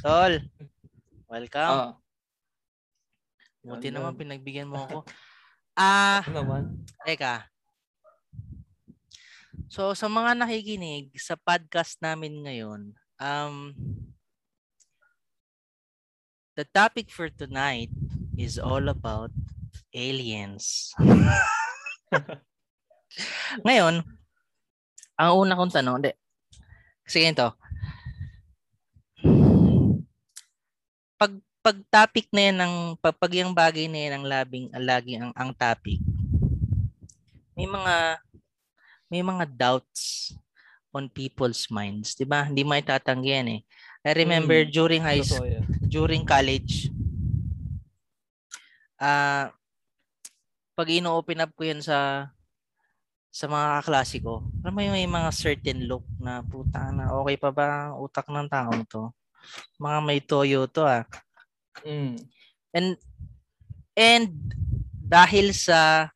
Tol, welcome. Ah, Buti Yan, naman yan. pinagbigyan mo ako. Ah, ano naman? teka. So, sa mga nakikinig sa podcast namin ngayon, um, the topic for tonight is all about aliens. ngayon, ang una kong tanong, hindi. Kasi ganito. Pag pag topic na yan ng pag, pag yung bagay na yan ang labing lagi ang ang topic. May mga may mga doubts on people's minds, 'di ba? Hindi mo itatanggi yan eh. I remember Mm, during high school, yan. during college, ah pag ino-open up ko yan sa sa mga kaklase ko, alam mo yung may mga certain look na puta na okay pa ba ang utak ng taong to? Mga may toyo to ah. Mm. And and dahil sa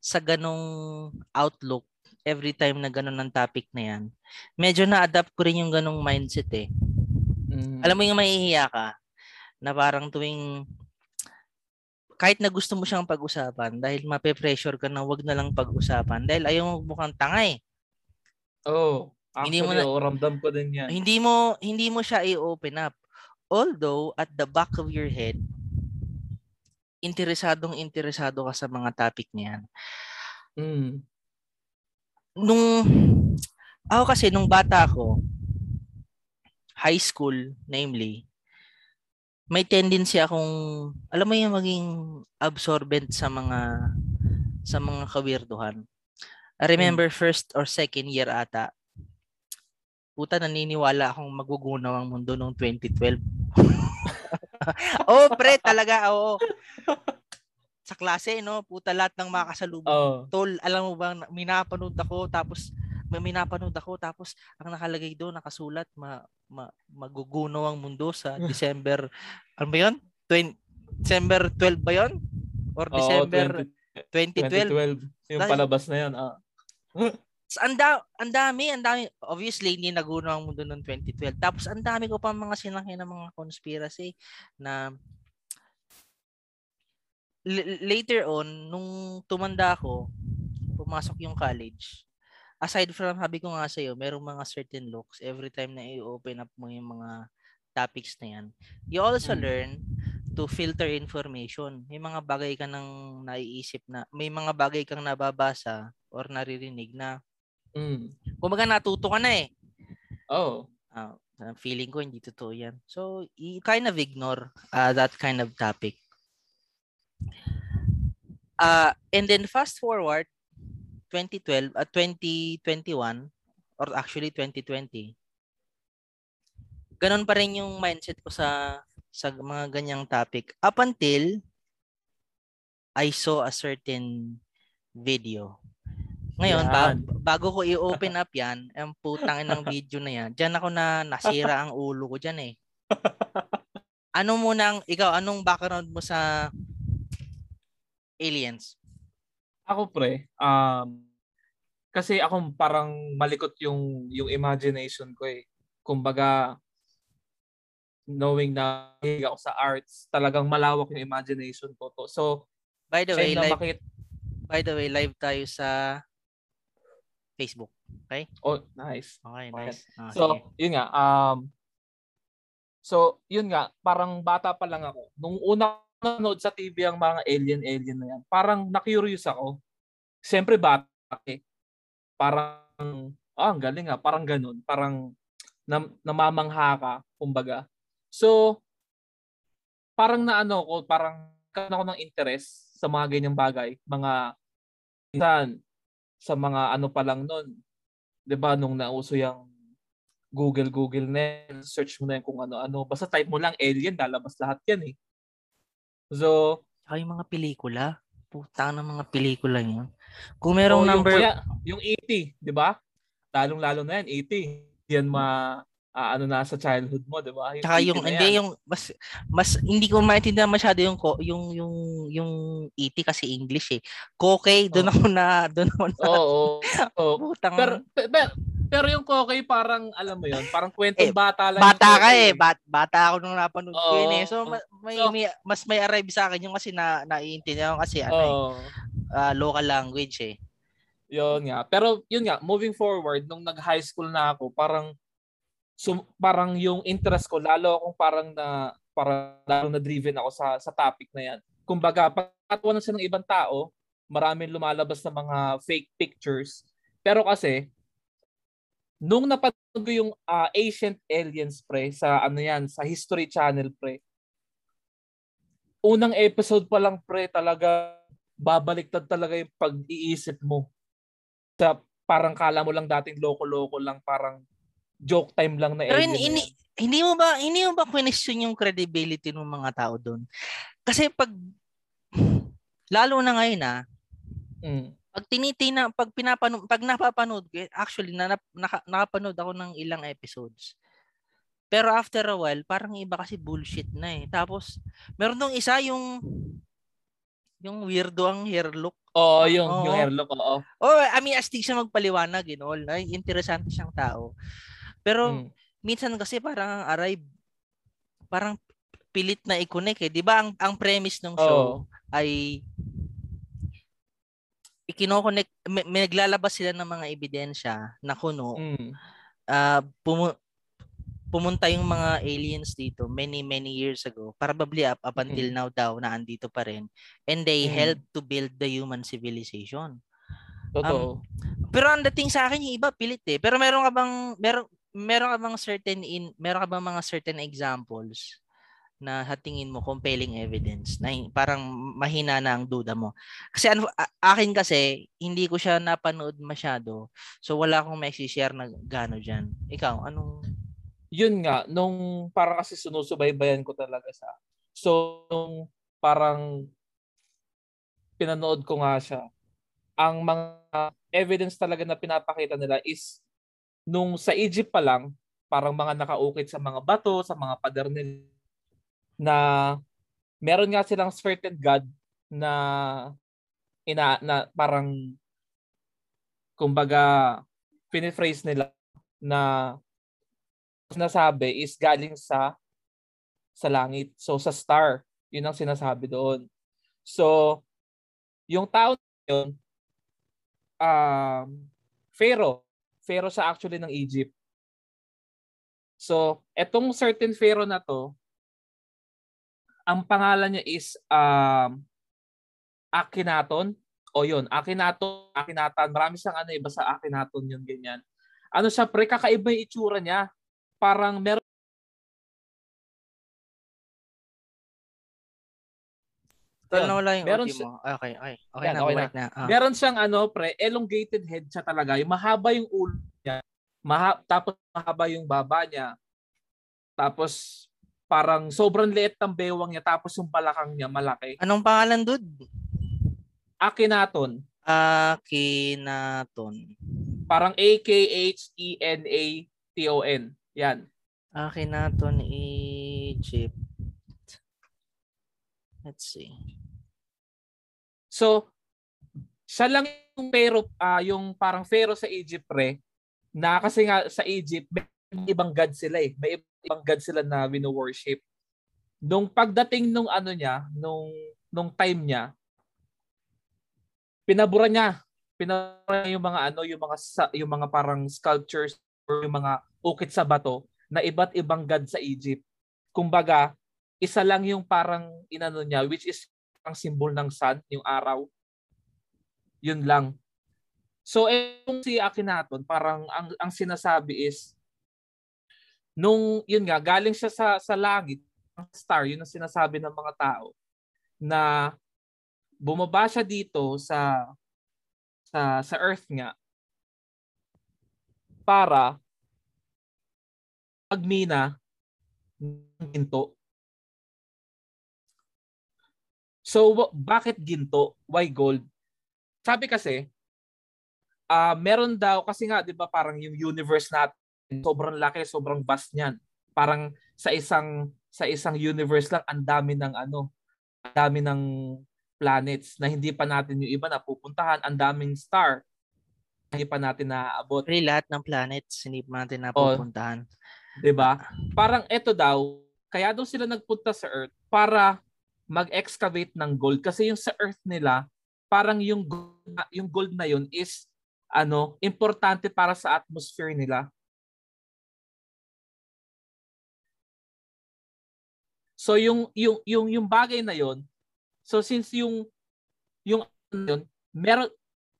sa ganong outlook every time na ganon ang topic na yan, medyo na-adapt ko rin yung ganong mindset eh. Mm. Alam mo yung mahihiya ka na parang tuwing kahit na gusto mo siyang pag-usapan dahil mape-pressure ka na wag na lang pag-usapan dahil ayaw mo mukhang tanga eh. Oh, Hindi actually, mo na- oh, ramdam ko din yan. Hindi mo hindi mo siya i-open up. Although at the back of your head interesadong interesado ka sa mga topic niyan. Mm. Nung ako kasi nung bata ako high school namely may tendency akong alam mo yung maging absorbent sa mga sa mga kawirduhan. I remember first or second year ata puta naniniwala akong magugunaw ang mundo noong 2012. oh, pre, talaga, oo. Sa klase, no? Puta, lahat ng makasalubong. Oh. Tol, alam mo ba, minapanood ako, tapos, may minapanood ako, tapos, ang nakalagay doon, nakasulat, ma, ma, magugunaw ang mundo sa December, ano ba yun? 20, December 12 ba yun? Or December 2012? 2012. Yung palabas na yan. Ah. So, ang, da- ang dami, ang dami. Obviously, hindi nagunaw ang mundo noong 2012. Tapos, ang dami ko pa mga sinaki ng mga conspiracy na L- later on, nung tumanda ako, pumasok yung college, aside from, sabi ko nga sa'yo, merong mga certain looks every time na i-open up mo yung mga topics na yan. You also Mm. learn to filter information. May mga bagay ka nang naiisip na, may mga bagay kang nababasa or naririnig na Mm. Kumbaga natuto ka na eh. Oh. Ah, feeling ko hindi totoo yan. So, you kind of ignore uh, that kind of topic. Uh, and then fast forward 2012 at 2021 or actually 2020. Ganon pa rin yung mindset ko sa sa mga ganyang topic up until I saw a certain video. Ngayon, ba- bago ko i-open up yan, ang putang ng video na yan, dyan ako na nasira ang ulo ko dyan eh. Ano muna, ang, ikaw, anong background mo sa aliens? Ako pre, um, kasi ako parang malikot yung yung imagination ko eh. Kumbaga, knowing na hilig ako sa arts, talagang malawak yung imagination ko to. So, By the way, live, makita, by the way, live tayo sa Facebook. oh, nice. Okay, Okay. nice. Ah, So, yun nga, um, so, yun nga, parang bata pa lang ako. Nung una ko nanood sa TV ang mga alien-alien na yan, parang na-curious ako. Siyempre bata eh. Parang, ah, ang galing nga, parang ganun. Parang nam- namamangha ka, kumbaga. So, parang naano ko, parang karoon ako ng interest sa mga ganyang bagay. Mga, minsan, sa mga ano pa lang nun, 'di ba nung nauso yung Google Google na yan, search mo na yan kung ano-ano. Basta type mo lang alien, lalabas lahat yan eh. So, yung mga pelikula. Putang ng mga pelikula yun. Kung merong oh, yung, number... kuya, yung 80, 'di ba? Lalong-lalo na yan, 80. Yan ma ah, ano na sa childhood mo, 'di ba? Tsaka 80 yung na hindi yan. yung mas mas hindi ko maintindihan masyado yung ko- yung yung yung ET kasi English eh. Kokey doon Oh. ako na doon ako na Oo. oo. putang pero, pero Pero yung Kokay parang, alam mo yon parang kwentong Eh, bata lang. Bata yung ka Kokay eh. Bat- bata ako nung napanood ko yun eh. So, ma- may, So- may- mas may arrive sa akin yung kasi na, naiintindihan ko kasi ano eh, Oo. ah, local language eh. Yun nga. Pero yun nga, moving forward, nung nag-high school na ako, parang sum, parang yung interest ko, lalo akong parang na parang lalo na driven ako sa sa topic na yan. Kumbaga, pagkatawa na siya ng ibang tao, maraming lumalabas na mga fake pictures. Pero kasi, nung napanood ko yung ah, Ancient Aliens pre sa ano yan, sa History Channel pre. Unang episode pa lang pre, talaga babaliktad talaga yung pag-iisip mo sa parang kala mo lang dating loko-loko lang parang joke time lang na Pero hindi, hindi, mo ba hindi mo ba question yung credibility ng mga tao doon? Kasi pag lalo na ngayon ah, Mm. pag tinitina, pag pinapanood, pag napapanood ko, actually na, naka, nakapanood ako ng ilang episodes. Pero after a while, parang iba kasi bullshit na eh. Tapos, meron nung isa yung yung weirdo ang hair look. Oo, yung, Oo. yung hair look, oo. Oh, I mean, astig siya magpaliwanag and all. Ay, interesante siyang tao. Pero, Mm. minsan kasi parang ang arrive, parang pilit na i-connect eh. Di ba ang, ang premise ng show Oo. ay ikino-connect, may, may naglalabas sila ng mga ebidensya na kuno, Mm. ah, pumu- pumunta yung mga aliens dito many, many years ago. Probably up, up until Mm. now daw na andito pa rin. And they Mm. helped to build the human civilization. Totoo. Pero ang dating sa akin yung iba pilit eh. Pero meron ka bang meron meron ka bang certain in meron ka bang mga certain examples na sa tingin mo compelling evidence na parang mahina na ang duda mo. Kasi ano akin kasi hindi ko siya napanood masyado. So wala akong may share na gano diyan. Ikaw anong yun nga, nung parang kasi sinusubaybayan ko talaga sa So, nung parang pinanood ko nga siya, ang mga evidence talaga na pinapakita nila is nung sa Egypt pa lang, parang mga nakaukit sa mga bato, sa mga pader nila, na meron nga silang certain God na ina na parang kumbaga piniphrase nila na sinasabi is galing sa sa langit. So sa star, yun ang sinasabi doon. So yung tao yun, um, Pharaoh, Pharaoh sa actually ng Egypt. So etong certain Pharaoh na to, ang pangalan niya is um, Akhenaton. O yun, Akhenaton, Akhenaton. Marami siyang ano, iba sa Akhenaton yun, ganyan. Ano siya, pre, kakaiba yung itsura niya. Parang meron Tol Ayun, na wala yung meron siya- mo. Okay, okay. Okay Yan, na, okay bumalik na. Ah. Meron siyang ano, pre, elongated head siya talaga. Yung mahaba yung ulo niya. Maha, tapos mahaba yung baba niya. Tapos parang sobrang liit ng bewang niya. Tapos yung balakang niya malaki. Anong pangalan dude? Akhenaton. Akhenaton. Parang E A-K-H-E-N-A-T-O-N. Yan. Akhenaton, Egypt. Let's see. So, siya lang yung pero ah yung parang pharaoh sa Egypt pre na kasi nga sa Egypt may ibang god sila eh. May ibang god sila na wino-worship. Nung pagdating nung ano niya, nung nung time niya, pinabura niya. Pinabura niya yung mga ano, yung mga sa- yung mga parang sculptures or yung mga ukit sa bato na iba't ibang god sa Egypt. Kumbaga, isa lang yung parang inano niya which is ang symbol ng sun, yung araw. Yun lang. So, yung si Akhenaton, parang ang, ang sinasabi is, nung, yun nga, galing siya sa, sa langit, ang star, yun ang sinasabi ng mga tao, na bumaba siya dito sa sa sa earth nga para magmina ng ginto So, bakit ginto? Why gold? Sabi kasi, ah meron daw, kasi nga, di ba parang yung universe natin, sobrang laki, sobrang vast niyan. Parang sa isang sa isang universe lang, ang dami ng ano, ang dami ng planets na hindi pa natin yung iba napupuntahan, ang daming star. hindi pa natin naaabot. Actually, lahat ng planets hindi pa natin napupuntahan. Oh, 'Di ba? Parang eto daw, kaya daw sila nagpunta sa Earth para mag-excavate ng gold kasi yung sa Earth nila, parang yung gold, yung gold na yun is ano, importante para sa atmosphere nila. So yung yung yung yung bagay na yon, so since yung yung yun, meron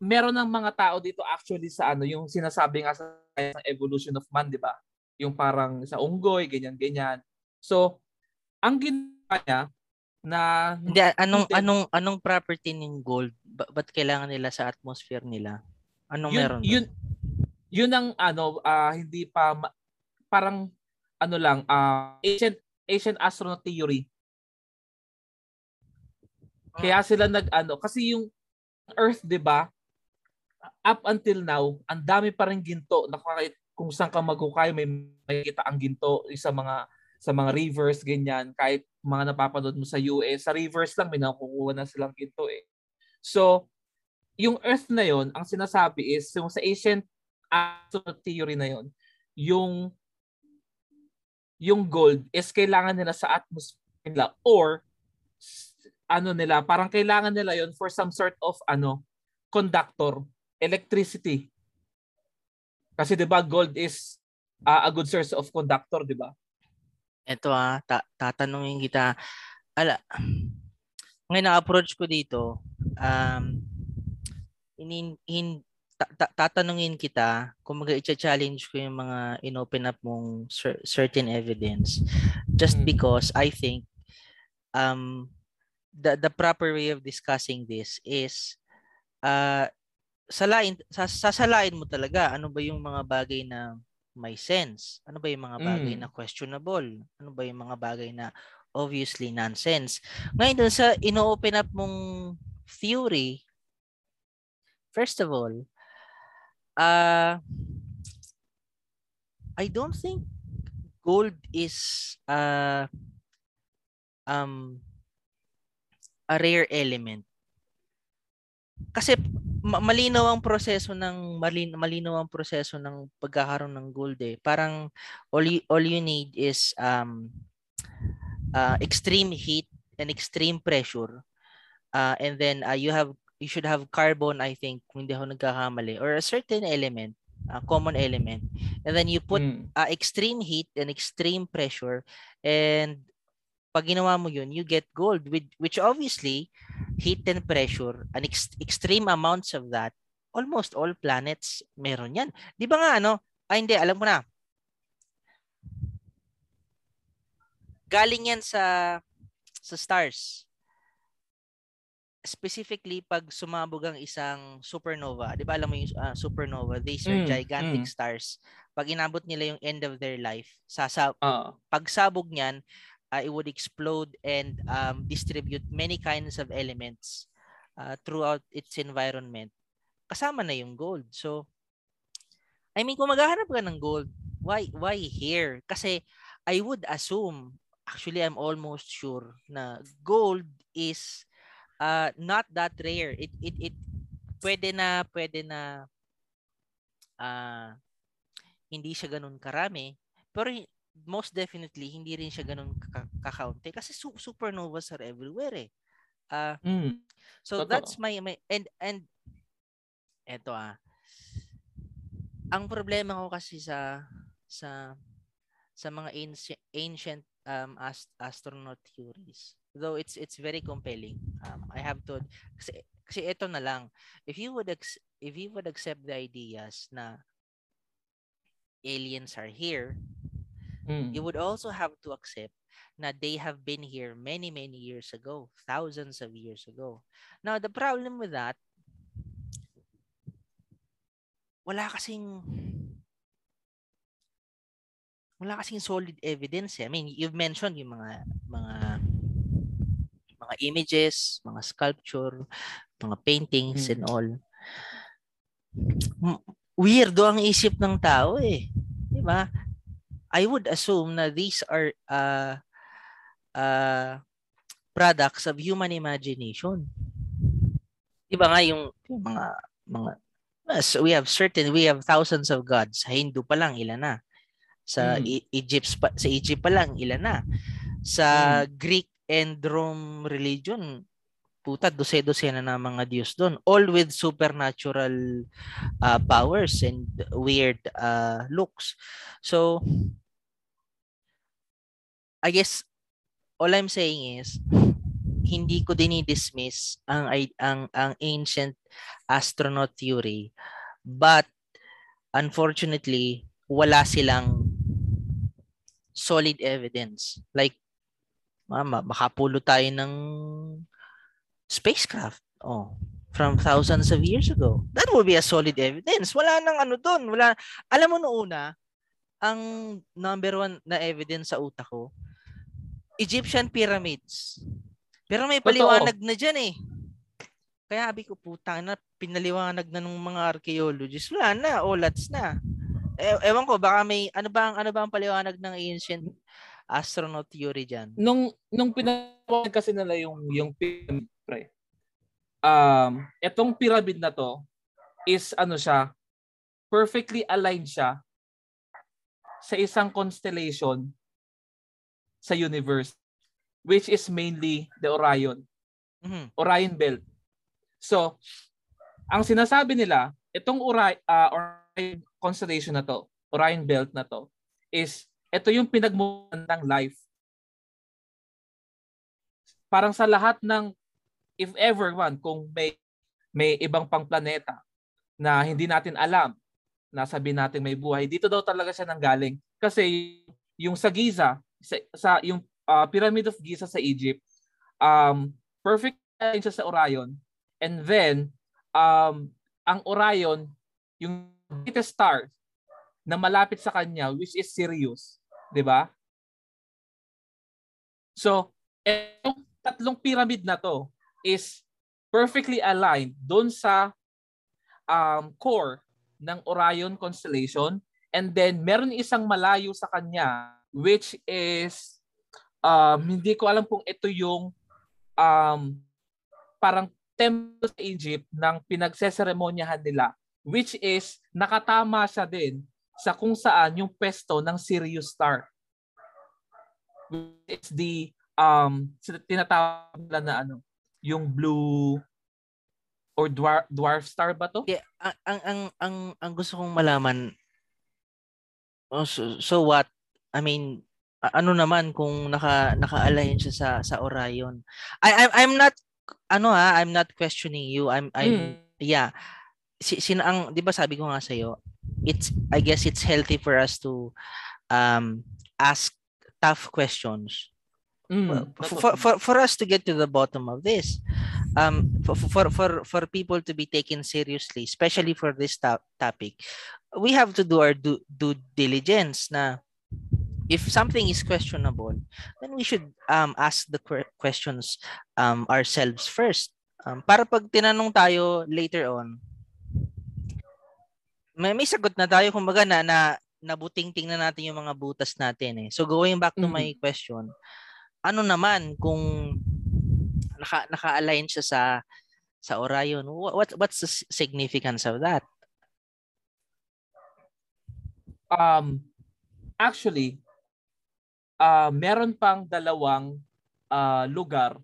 meron ng mga tao dito actually sa ano, yung sinasabi nga sa, sa evolution of man, 'di ba? Yung parang sa unggoy, ganyan ganyan. So, ang ginawa niya na hindi anong hindi, anong anong property ng gold? Ba- ba't kailangan nila sa atmosphere nila? Anong yun, meron? Yun yun ang ano uh, hindi pa ma- parang ano lang uh, ancient ancient astronaut theory. Kaya sila nag ano kasi yung Earth 'di ba? up until now, ang dami pa rin ginto. Nakakit kung saan ka maghukay, may makikita ang ginto sa mga sa mga rivers, ganyan. Kahit mga napapanood mo sa US, sa rivers lang, may nakukuha na silang ginto eh. So, yung Earth na yon ang sinasabi is, yung sa ancient astronaut theory na yon yung yung gold is kailangan nila sa atmosphere nila or ano nila, parang kailangan nila yon for some sort of ano conductor electricity. Kasi 'di ba gold is uh, a good source of conductor, 'di ba? Ito ah, ta- tatanungin kita. Ala, ngayon na-approach ko dito, um, in, in, ta- ta- tatanungin kita kung mag challenge ko yung mga inopen up mong cer- certain evidence just hmm. because I think um, the, the proper way of discussing this is uh, salain sasalain mo talaga ano ba yung mga bagay na may sense? Ano ba yung mga bagay mm. na questionable? Ano ba yung mga bagay na obviously nonsense? Ngayon dun sa ino-open up mong theory first of all uh I don't think gold is uh um a rare element. Kasi malinaw ang proseso ng malin, malinaw ang proseso ng pagkakaroon ng gold eh. Parang all you, all you need is um uh, extreme heat and extreme pressure. Uh, and then uh, you have you should have carbon I think kung hindi ako nagkakamali or a certain element a common element and then you put mm. uh, extreme heat and extreme pressure and pag ginawa mo yun, you get gold with which obviously heat and pressure, an ex- extreme amounts of that, almost all planets meron yan. Di ba nga ano? Ay hindi, alam mo na. Galing yan sa sa stars. Specifically pag sumabog ang isang supernova, 'di ba alam mo yung uh, supernova, these are mm, gigantic mm. stars. Pag inabot nila yung end of their life, sasa uh. pagsabog niyan, uh, it would explode and um, distribute many kinds of elements uh, throughout its environment. Kasama na yung gold. So, I mean, kung maghahanap ka ng gold, why why here? Kasi I would assume, actually I'm almost sure na gold is uh, not that rare. It it it pwede na pwede na uh, hindi siya ganun karami. Pero most definitely hindi rin siya ganun kakaunti kasi su- supernovas are everywhere eh. Uh, mm. So Totoo. that's my, my and and eto ah. Ang problema ko kasi sa sa sa mga ancient, ancient um ast- astronaut theories though it's it's very compelling um I have to kasi kasi ito na lang if you would ex- if you would accept the ideas na aliens are here Mm. You would also have to accept na they have been here many, many years ago, thousands of years ago. Now, the problem with that, wala kasing wala kasing solid evidence. Eh. I mean, you've mentioned yung mga mga mga images, mga sculpture, mga paintings hmm. and all. Weirdo ang isip ng tao eh. 'Di ba? I would assume na these are uh, uh, products of human imagination. Di ba nga yung, yung mga mga So we have certain, we have thousands of gods. Sa Hindu pa lang, ilan na? Sa Mm. E- Egypt pa, sa Egypt pa lang, ilan na? Sa Greek and Rome religion, puta, dose-dosena na mga Diyos doon. All with supernatural uh, powers and weird uh, looks. So, I guess, all I'm saying is, hindi ko dinidismiss ang ang ang ancient astronaut theory. But unfortunately wala silang solid evidence. Like mama makapulo tayo ng spacecraft. Oh from thousands of years ago. That would be a solid evidence. Wala nang ano doon wala alam mo noong una ang number one na evidence sa utak ko Egyptian pyramids pero may Totoo. paliwanag na dyan eh. Kaya sabi ko, putang na, pinaliwanag na ng mga archaeologists. Wala na, olats na. E- ewan ko, baka may, ano ba, ang, ano ba ang paliwanag ng ancient astronaut theory dyan? Nung nung pinawag kasi nila yung yung pyramid pre. Um, etong pyramid na to is ano siya, perfectly aligned siya sa isang constellation sa universe which is mainly the Orion. Mhm. Orion Belt. So, ang sinasabi nila, itong Ori- ah, Orion constellation na to, Orion Belt na to, is ito yung pinagmulan ng life. Parang sa lahat ng, if ever man, kung may, may ibang pang planeta na hindi natin alam, na sabi natin may buhay, dito daw talaga siya nanggaling. Kasi yung sa Giza, sa, sa yung ah, Pyramid of Giza sa Egypt, um, perfect line siya sa Orion. And then, um, ang Orion, yung brightest star na malapit sa kanya, which is Sirius. ba? So, etong tatlong pyramid na to is perfectly aligned doon sa um, core ng Orion constellation and then meron isang malayo sa kanya which is um, hindi ko alam kung ito yung um, parang temple sa Egypt ng pinagseseremonyahan nila which is nakatama siya din sa kung saan yung pesto ng Sirius star. It's the um tinatawag nila na ano, yung blue or dwarf, dwarf star ba to? Yeah, ang, ang, ang, ang gusto kong malaman, oh, so, so what? I mean, ano naman kung naka naka-align siya sa sa Orion. I I'm, I'm not ano ha, I'm not questioning you. I'm I'm Mm. yeah. Si, sin ang 'di ba sabi ko nga sa it's I guess it's healthy for us to um ask tough questions. Mm, for, for for us to get to the bottom of this um for for for, for people to be taken seriously especially for this to- topic we have to do our due, due diligence na if something is questionable then we should um ask the que- questions um ourselves first. Um, para pag tinanong tayo later on may, may sagot na tayo kumbaga na na nabuting-ting na natin yung mga butas natin eh. So going back to Mhm. my question ano naman kung naka naka-align siya sa sa Orion? Wha- what what's the significance of that? Um actually uh, meron pang dalawang uh, lugar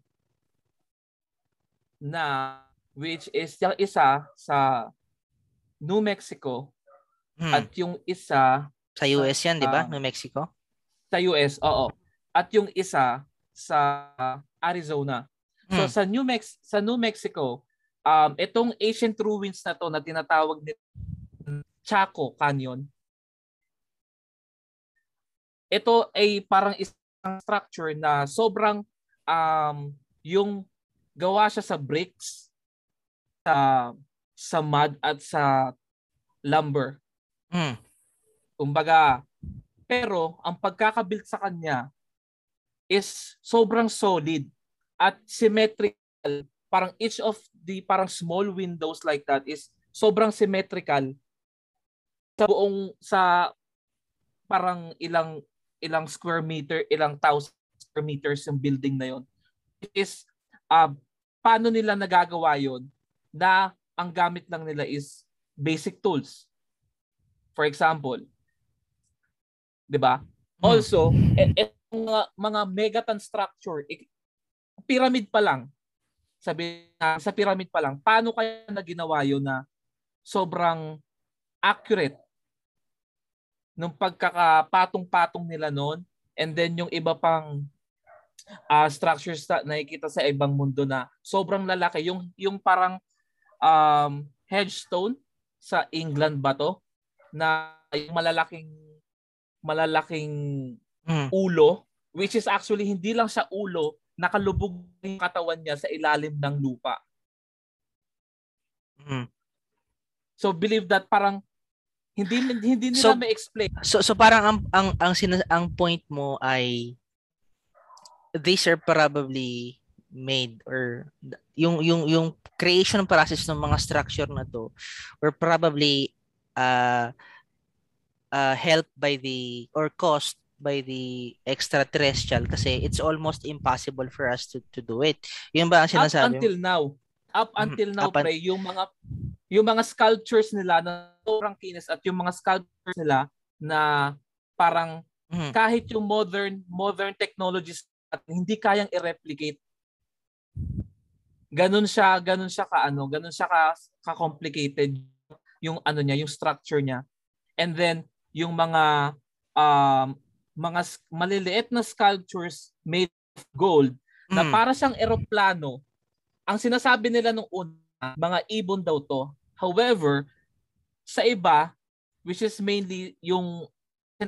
na which is yung isa sa New Mexico Hmm, at yung isa sa US yan di ba ah, New Mexico sa US, oo. At yung isa sa Arizona. So Hmm. sa New Mex sa New Mexico, um itong ancient ruins na to na tinatawag ni Chaco Canyon. Ito ay parang isang structure na sobrang um yung gawa siya sa bricks sa sa mud at sa lumber. Hmm. Kumbaga, pero ang pagkakabuild sa kanya is sobrang solid at symmetrical. Parang each of the parang small windows like that is sobrang symmetrical sa buong sa parang ilang ilang square meter, ilang thousand square meters yung building na yon. It is uh, paano nila nagagawa yon na ang gamit lang nila is basic tools. For example, 'di ba? Hmm. Also, hmm. et, mga, mga megaton structure, pyramid pa lang. Sabi na, sa pyramid pa lang, paano kaya na ginawa yun na sobrang accurate nung pagkakapatong-patong nila noon and then yung iba pang uh, structures na nakikita sa ibang mundo na sobrang lalaki yung yung parang um, headstone sa England ba to na yung malalaking malalaking mm. ulo which is actually hindi lang sa ulo nakalubog yung katawan niya sa ilalim ng lupa. Mm. So believe that parang hindi hindi nila so, ma-explain. So so parang ang ang ang, sinas, ang point mo ay these are probably made or yung yung yung creation process ng mga structure na to were probably uh, uh helped by the or caused by the extraterrestrial kasi it's almost impossible for us to to do it. Yun ba ang sinasabi? Up until now. Up mm-hmm. until now, Up pre, yung mga yung mga sculptures nila na sobrang kinis at yung mga sculptures nila na parang mm-hmm. kahit yung modern modern technologies at hindi kayang i-replicate ganun siya ganun siya ka ano ganun siya ka, ka complicated yung ano niya yung structure niya and then yung mga um, mga maliliit na sculptures made of gold mm. na para siyang eroplano ang sinasabi nila nung una mga ibon daw to However, sa iba, which is mainly yung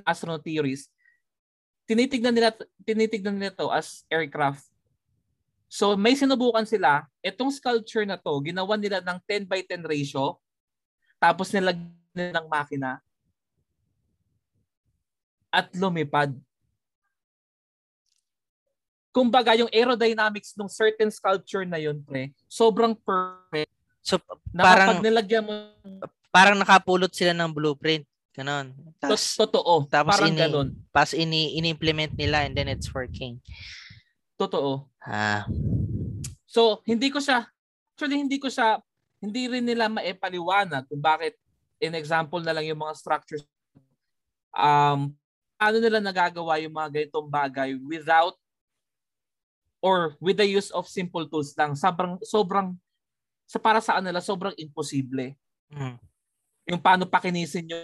astronaut theories, tinitignan nila tinitignan nila to as aircraft. So may sinubukan sila, itong sculpture na to, ginawa nila ng 10 by 10 ratio, tapos nilagyan nila ng makina at lumipad. Kumbaga, yung aerodynamics ng certain sculpture na yun, pre, sobrang perfect So parang nilagyan mo parang nakapulot sila ng blueprint. Ganon. Tas, Totoo. Tapos parang ini, ganon. Pas ini ini-implement nila and then it's working. Totoo. Ah. So, hindi ko siya actually hindi ko siya hindi rin nila maipaliwanag kung bakit in example na lang yung mga structures um ano nila nagagawa yung mga ganitong bagay without or with the use of simple tools lang. Sobrang sobrang sa para sa nila sobrang imposible. Mm. Yung paano pakinisin nyo,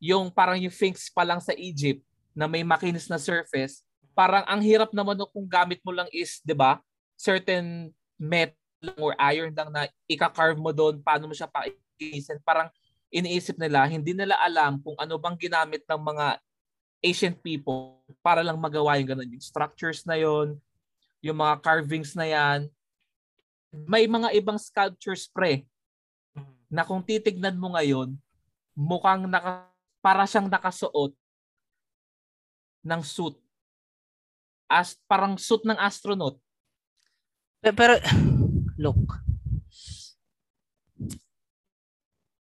yung parang yung Sphinx pa lang sa Egypt na may makinis na surface, parang ang hirap naman kung gamit mo lang is, 'di ba? Certain metal or iron lang na ika-carve mo doon, paano mo siya pakinisin. Parang iniisip nila, hindi nila alam kung ano bang ginamit ng mga ancient people para lang magawa yung ganun. Yung structures na yon yung mga carvings na yan, may mga ibang sculptures pre na kung titignan mo ngayon, mukhang naka, para siyang nakasuot ng suit. As, parang suit ng astronaut. Pero, pero look,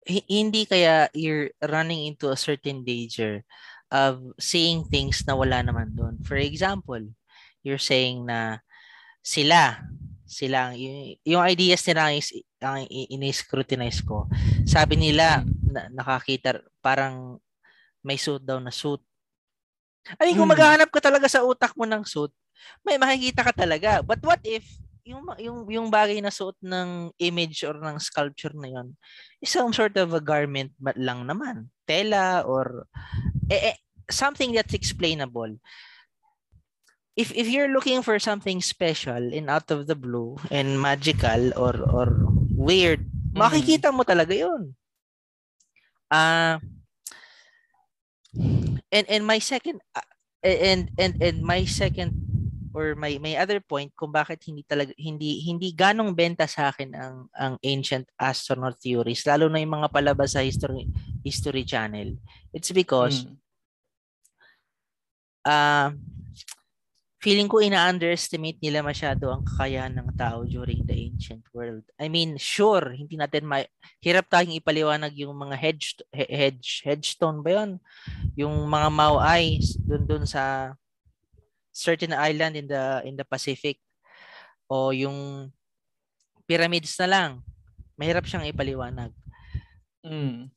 hindi kaya you're running into a certain danger of seeing things na wala naman doon. For example, you're saying na sila sila yung, yung ideas nila is ang ini-scrutinize ko. Sabi nila na, nakakita parang may suit daw na suit. I mean, kung hmm. maghahanap ka talaga sa utak mo ng suit, may makikita ka talaga. But what if yung yung yung bagay na suot ng image or ng sculpture na yon is some sort of a garment lang naman tela or eh, eh, something that's explainable if if you're looking for something special in out of the blue and magical or or weird, mm-hmm. makikita mo talaga 'yon. Ah uh, and and my second uh, and and and my second or my my other point kung bakit hindi talaga hindi hindi ganong benta sa akin ang ang ancient astronaut theories lalo na yung mga palabas sa history history channel it's because mm. uh, feeling ko ina-underestimate nila masyado ang kakayahan ng tao during the ancient world. I mean, sure, hindi natin ma- hirap tayong ipaliwanag yung mga hedge hedge hedgestone ba 'yon? Yung mga Maui doon doon sa certain island in the in the Pacific o yung pyramids na lang. Mahirap siyang ipaliwanag. Mm.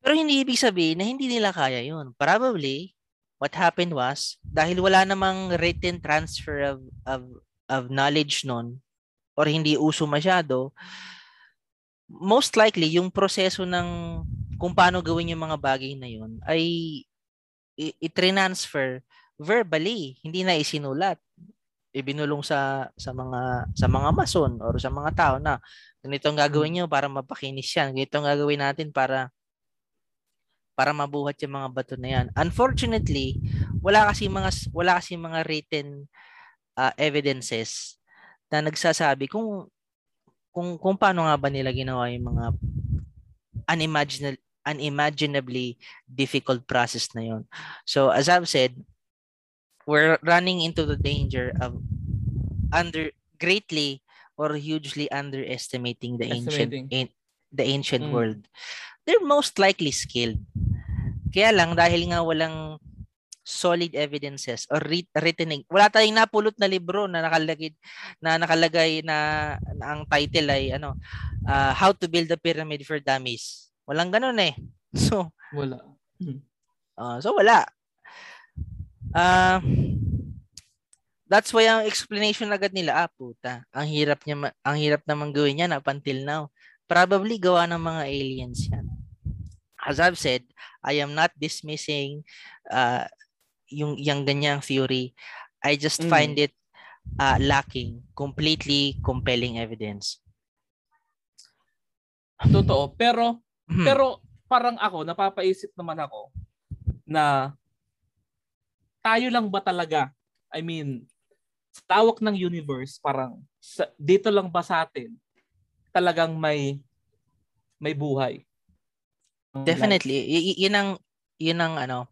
Pero hindi ibig sabihin na hindi nila kaya yun. Probably, what happened was, dahil wala namang written transfer of, of, of knowledge nun, or hindi uso masyado, most likely, yung proseso ng kung paano gawin yung mga bagay na yun ay i-transfer verbally, hindi na isinulat. Ibinulong sa sa mga sa mga mason or sa mga tao na ganito ang gagawin hmm. niyo para mapakinis yan. Ganito ang gagawin natin para para mabuhat yung mga bato na yan. Unfortunately, wala kasi mga wala kasi mga written uh, evidences na nagsasabi kung kung kung paano nga ba nila ginawa yung mga unimaginable unimaginably difficult process na yon. So as I've said, we're running into the danger of under greatly or hugely underestimating the ancient in, the ancient mm. world. They're most likely skilled. Kaya lang dahil nga walang solid evidences or written wala tayong napulot na libro na nakalagay na nakalagay na, na ang title ay ano uh, how to build a pyramid for dummies. Walang ganoon eh. So wala. Uh, so wala. Uh, that's why ang explanation agad nila ah puta ang hirap niya ang hirap naman gawin yan up until now. Probably gawa ng mga aliens yan as I've said I am not dismissing uh, yung yung ganyang theory, I just mm. find it uh, lacking completely compelling evidence. Totoo, pero hmm. pero parang ako napapaisip naman ako na tayo lang ba talaga? I mean, sa tawak ng universe, parang sa, dito lang ba sa atin talagang may may buhay? Definitely. Y- yun ang yun ang ano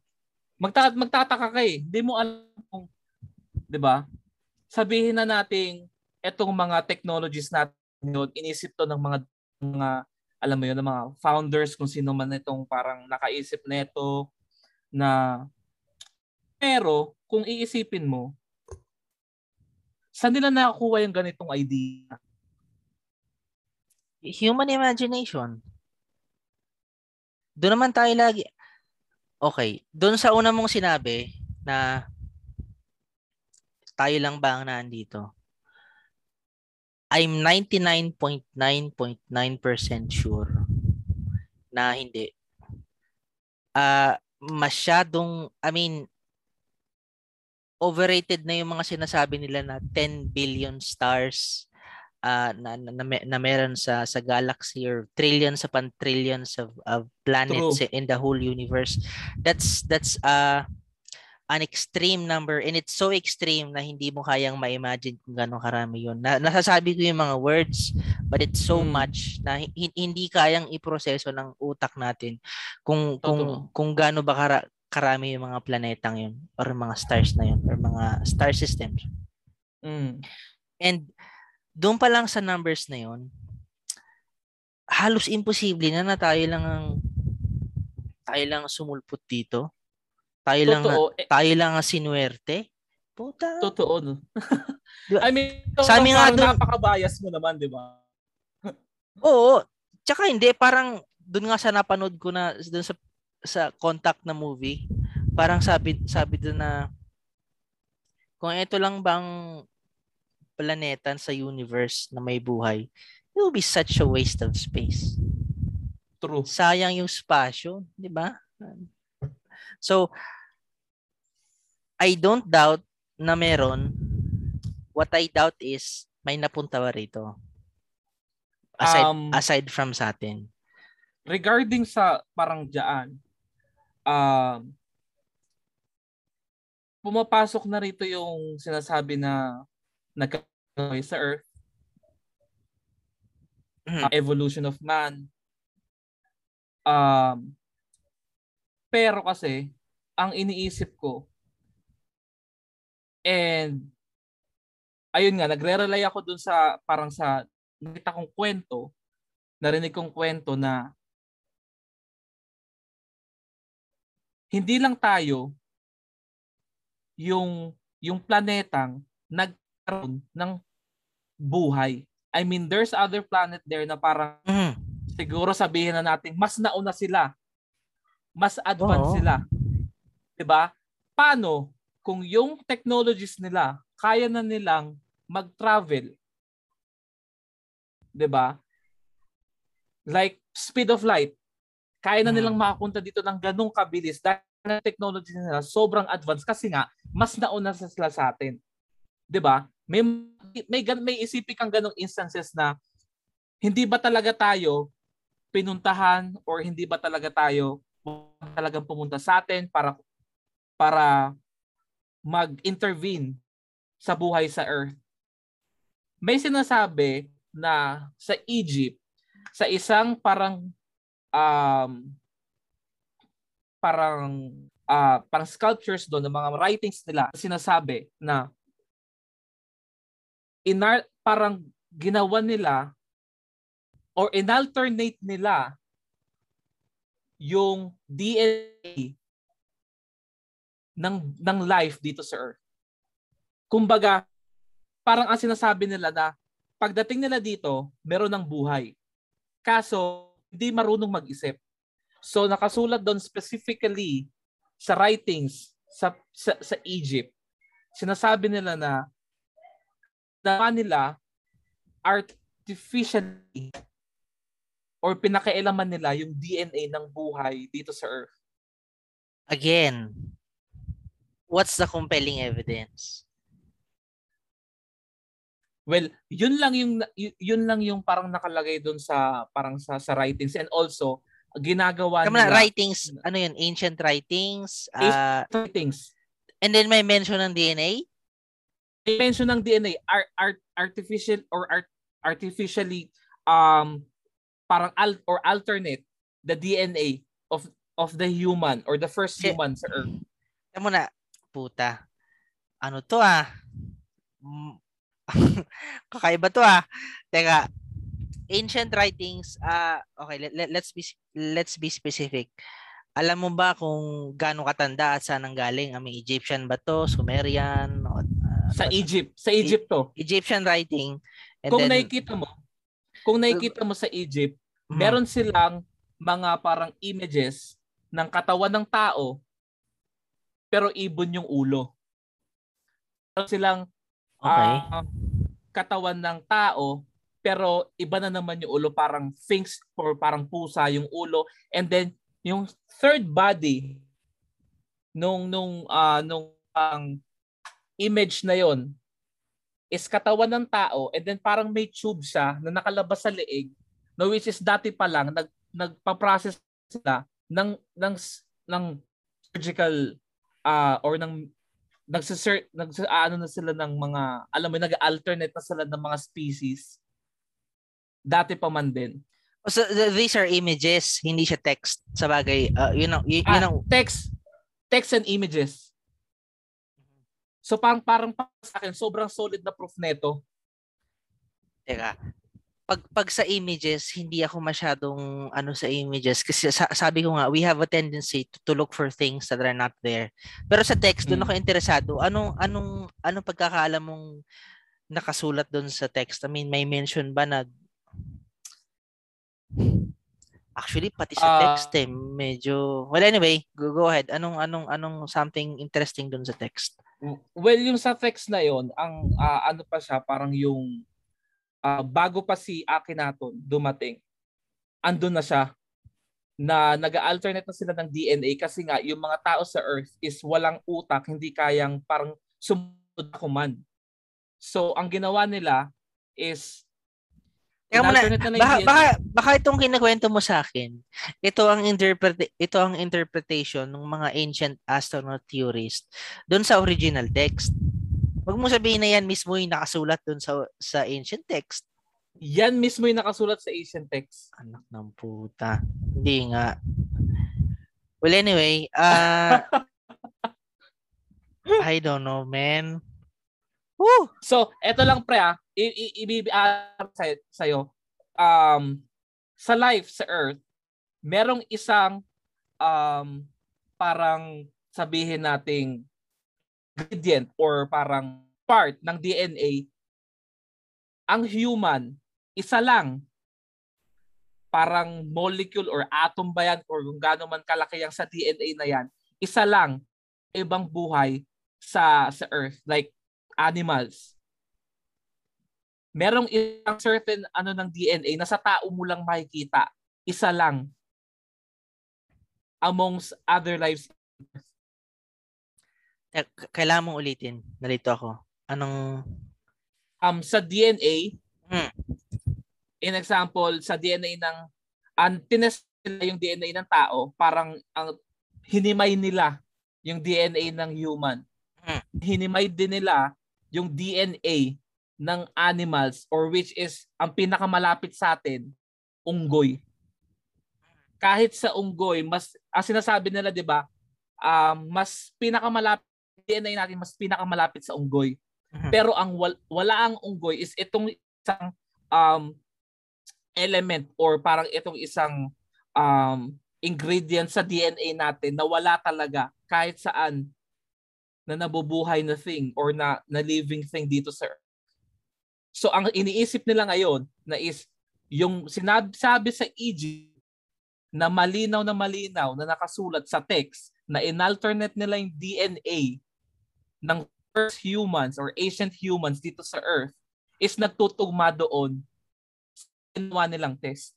magta magtataka ka eh. Hindi mo alam kung 'di ba? Sabihin na nating etong mga technologies natin yun, inisip to ng mga mga alam mo yun, ng mga founders kung sino man itong parang nakaisip nito na pero kung iisipin mo saan nila nakakuha yung ganitong idea? Human imagination. Doon naman tayo lagi Okay, doon sa una mong sinabi na tayo lang ba ang nandito? I'm 99.9.9% sure na hindi. Uh, masyadong, I mean, overrated na yung mga sinasabi nila na 10 billion stars uh, na, na, na, na meron sa sa galaxy or trillions upon trillions of, of planets True. in the whole universe that's that's uh an extreme number and it's so extreme na hindi mo kayang ma-imagine kung gano'ng karami yun. Na, nasasabi ko yung mga words but it's so hmm. much na h- hindi kayang iproseso ng utak natin kung Totoo. kung kung gaano ba kara- karami yung mga planetang yun or mga stars na yun or mga star systems. Mm. And doon pa lang sa numbers na yon halos imposible na na tayo lang ang tayo lang sumulpot dito. Tayo Totoo. lang eh, tayo lang ang sinuwerte. Puta. Totoo no. diba? I mean, sa amin nga doon napaka-bias mo naman, 'di ba? Oo. Tsaka hindi parang doon nga sa napanood ko na doon sa sa contact na movie, parang sabi sabi doon na kung ito lang bang planeta sa universe na may buhay, it will be such a waste of space. True. Sayang yung spasyo, di ba? So, I don't doubt na meron. What I doubt is may napunta ba rito? Aside, um, aside from sa atin. Regarding sa parang dyan, um, pumapasok na rito yung sinasabi na nagkaroon sa Earth, uh, evolution of man. Um, pero kasi, ang iniisip ko, and ayun nga, nagre-rely ako dun sa parang sa nakita kong kwento, narinig kong kwento na hindi lang tayo yung yung planetang nag ng buhay. I mean, there's other planet there na parang mm. siguro sabihin na natin mas nauna sila. Mas advanced Oo. sila. 'Di ba? Paano kung yung technologies nila kaya na nilang mag-travel? 'Di ba? Like speed of light. Kaya na nilang hmm. makapunta dito ng ganong kabilis dahil ang technology nila sobrang advanced kasi nga mas nauna sila sa atin. 'Di ba? May may may isipin kang ganong instances na hindi ba talaga tayo pinuntahan or hindi ba talaga tayo talagang pumunta sa atin para para mag-intervene sa buhay sa earth. May sinasabi na sa Egypt sa isang parang um, parang uh, parang sculptures doon ng mga writings nila sinasabi na inar parang ginawa nila or inalternate nila yung DNA ng ng life dito sa Earth. Kumbaga, parang ang sinasabi nila na pagdating nila dito, meron ng buhay. Kaso, hindi marunong mag-isip. So nakasulat doon specifically sa writings sa, sa, sa Egypt, sinasabi nila na na nila artificially or pinakailaman nila yung DNA ng buhay dito sa Earth. Again, what's the compelling evidence? Well, yun lang yung yun lang yung parang nakalagay doon sa parang sa sa writings and also ginagawa Tama nila. Na, writings, ano yun, ancient writings, uh, writings. And then may mention ng DNA? Mention ng DNA, art, art artificial or art, artificially um parang al, or alternate the DNA of of the human or the first human sa Earth. Tama na, puta. Ano to ah? Kakaiba to ah. Teka, ancient writings, uh, okay, let, let, let's be let's be specific. Alam mo ba kung gaano katanda at saan ang galing? Ang Egyptian ba to? Sumerian? Sa Egypt. Sa Egypt to. Egyptian writing. And kung then, nakikita mo, kung nakikita mo sa Egypt, uh-huh. meron silang mga parang images ng katawan ng tao pero ibon yung ulo. Meron silang okay. uh, katawan ng tao pero iba na naman yung ulo parang sphinx or parang pusa yung ulo and then yung third body nung nung uh, nung um, image na yon is katawan ng tao and then parang may tube siya na nakalabas sa leeg no which is dati pa lang nag nagpa-process sila ng ng ng surgical uh, or ng nagsisert nag ano na sila ng mga alam mo nag-alternate na sila ng mga species dati pa man din. So these are images hindi siya text. Sa bagay uh, you know you, you ah, know text text and images so parang parang sa akin sobrang solid na proof nito Teka, pag pag sa images hindi ako masyadong ano sa images. Kasi sa, sabi ko nga we have a tendency to, to look for things that are not there. Pero sa text doon mm. ako interesado. Anong anong anong pagkakaalam mong nakasulat doon sa text? I mean may mention ba na Actually pati sa uh, text eh medyo well anyway go, go ahead. Anong anong anong something interesting doon sa text Well yung sa text na yon ang uh, ano pa siya parang yung uh, bago pa si Akhenaton dumating, andun na siya na nag-alternate na sila ng DNA kasi nga yung mga tao sa Earth is walang utak, hindi kayang parang sumunod command. So ang ginawa nila is Teka muna, baka, baka, baka itong kinakwento mo sa akin, ito ang interpret ito ang interpretation ng mga ancient astronaut theorists doon sa original text. Wag mo sabihin na yan mismo yung nakasulat dun sa sa ancient text. Yan mismo yung nakasulat sa ancient text. Anak ng puta. Hindi nga. Well, anyway, uh, I don't know, man. Woo! So, eto lang pre ah. Ibibigay sa sa'yo. Um, sa life sa Earth, merong isang um, parang sabihin nating ingredient or parang part ng DNA, ang human, isa lang. parang molecule or atom ba yan or kung gaano man kalaki yung sa DNA na yan, isa lang ibang buhay sa sa earth like animals. Merong isang certain ano ng DNA na sa tao mo lang makikita. Isa lang amongst other lives. Kailangan mong ulitin. Nalito ako. Anong um sa DNA hmm in example, sa DNA ng, ang tinest nila yung DNA ng tao, parang ang hinimay nila yung DNA ng human. Hmm. Hinimay din nila yung DNA ng animals or which is ang pinakamalapit sa atin, unggoy. Kahit sa unggoy, mas ang sinasabi nila 'di ba, um, mas pinakamalapit DNA natin mas pinakamalapit sa unggoy. Mhm. Pero ang wal, wala ang unggoy is itong isang um, element or parang itong isang um, ingredient sa DNA natin na wala talaga kahit saan na nabubuhay na thing or na, na living thing dito sa. So ang iniisip nila ngayon na is yung sinabi sa Egypt na malinaw na malinaw na nakasulat sa text na inalternate nila yung DNA ng first humans or ancient humans dito sa Earth is nagtutugma doon ginawa nilang test.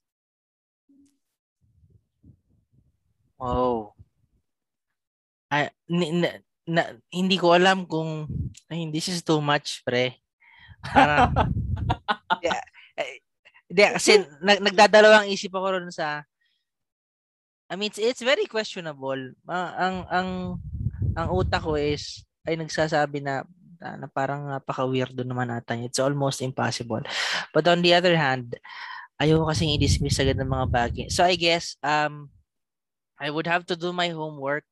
Oh. Ay, n- na, hindi ko alam kung ay, this is too much, pre. Parang, yeah, hindi, kasi nag, nagdadalawang isip ako ron sa I mean, it's, it's very questionable. Uh, ang ang ang utak ko is ay nagsasabi na na, na parang napaka-weirdo naman ata. It's almost impossible. But on the other hand, ayoko kasing i-dismiss agad ng mga bagay. So I guess um I would have to do my homework.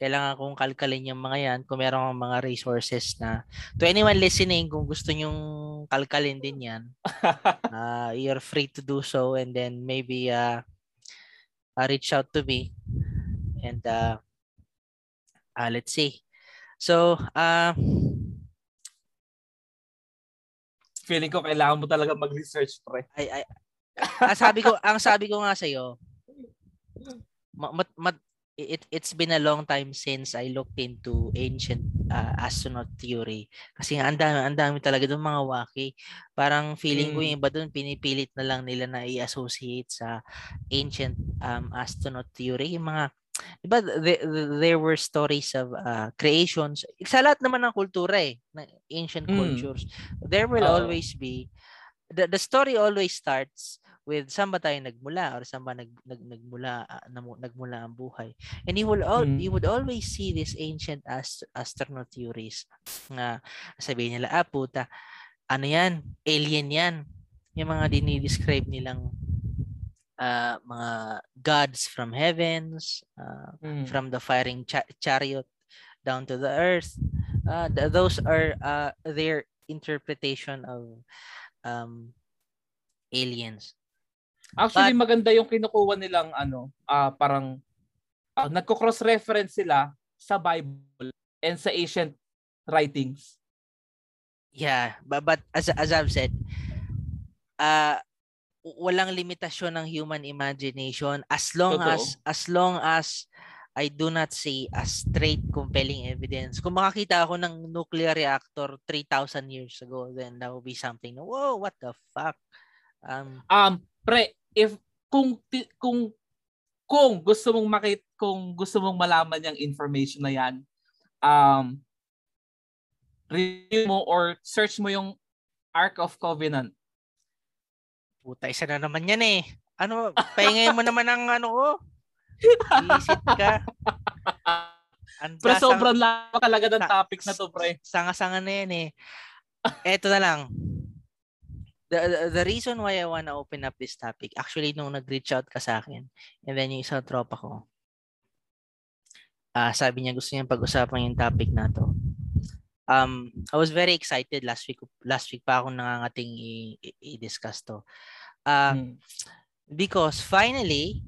Kailangan kong kalkalin yung mga yan kung meron mga resources na. To anyone listening kung gusto nyong kalkalin din yan uh, you're free to do so and then maybe uh, uh, reach out to me. And uh, uh, let's see. So uh, feeling ko kailangan mo talaga mag-research pre. Ay ay ang sabi ko ang sabi ko nga sa iyo mat, mat, it it's been a long time since I looked into ancient uh, astronaut theory kasi ang dami ang dami talaga doon mga waki parang feeling mm. ko yung iba doon pinipilit na lang nila na i-associate sa ancient um, astronaut theory yung mga Diba, the, the, there were stories of uh, creations. Sa lahat naman ng kultura eh, ng ancient mm. cultures, there will uh, always be, the, the story always starts with saan ba tayo nagmula or saan ba nag, nag, nagmula, uh, nagmula ang buhay. And you will, all, mm. you would always see these ancient ast- astronaut theories na sabihin nila, ah puta, ano yan? Alien yan. Yung mga dinidescribe nilang uh, mga gods from heavens, uh, mm. from the firing cha- chariot down to the earth. Uh, th- those are uh, their interpretation of um, aliens. Actually, But, maganda yung kinukuha nilang ano, uh, parang uh, nagko-cross reference sila sa Bible and sa ancient writings. Yeah, but, but as as I've said, uh walang limitasyon ng human imagination as long Totoo. as as long as I do not see a straight compelling evidence. Kung makakita ako ng nuclear reactor 3,000 years ago, then that would be something. Whoa, what the fuck? Um, um pre, if kung kung kung gusto mong makita kung gusto mong malaman yung information na yan um review mo or search mo yung Ark of Covenant. Puta isa na naman yan eh. Ano pahingay mo naman ang ano ko. Visit ka. Anda, Pero sobrang lang talaga ng topic na to, pre. Sanga-sanga na yan eh. Eto na lang the, the reason why I wanna open up this topic, actually nung nag-reach out ka sa akin, and then yung isang tropa ko, uh, sabi niya gusto niya pag-usapan yung topic na to. Um, I was very excited last week last week pa ako nangangating i- i- i-discuss to. Uh, hmm. Because finally,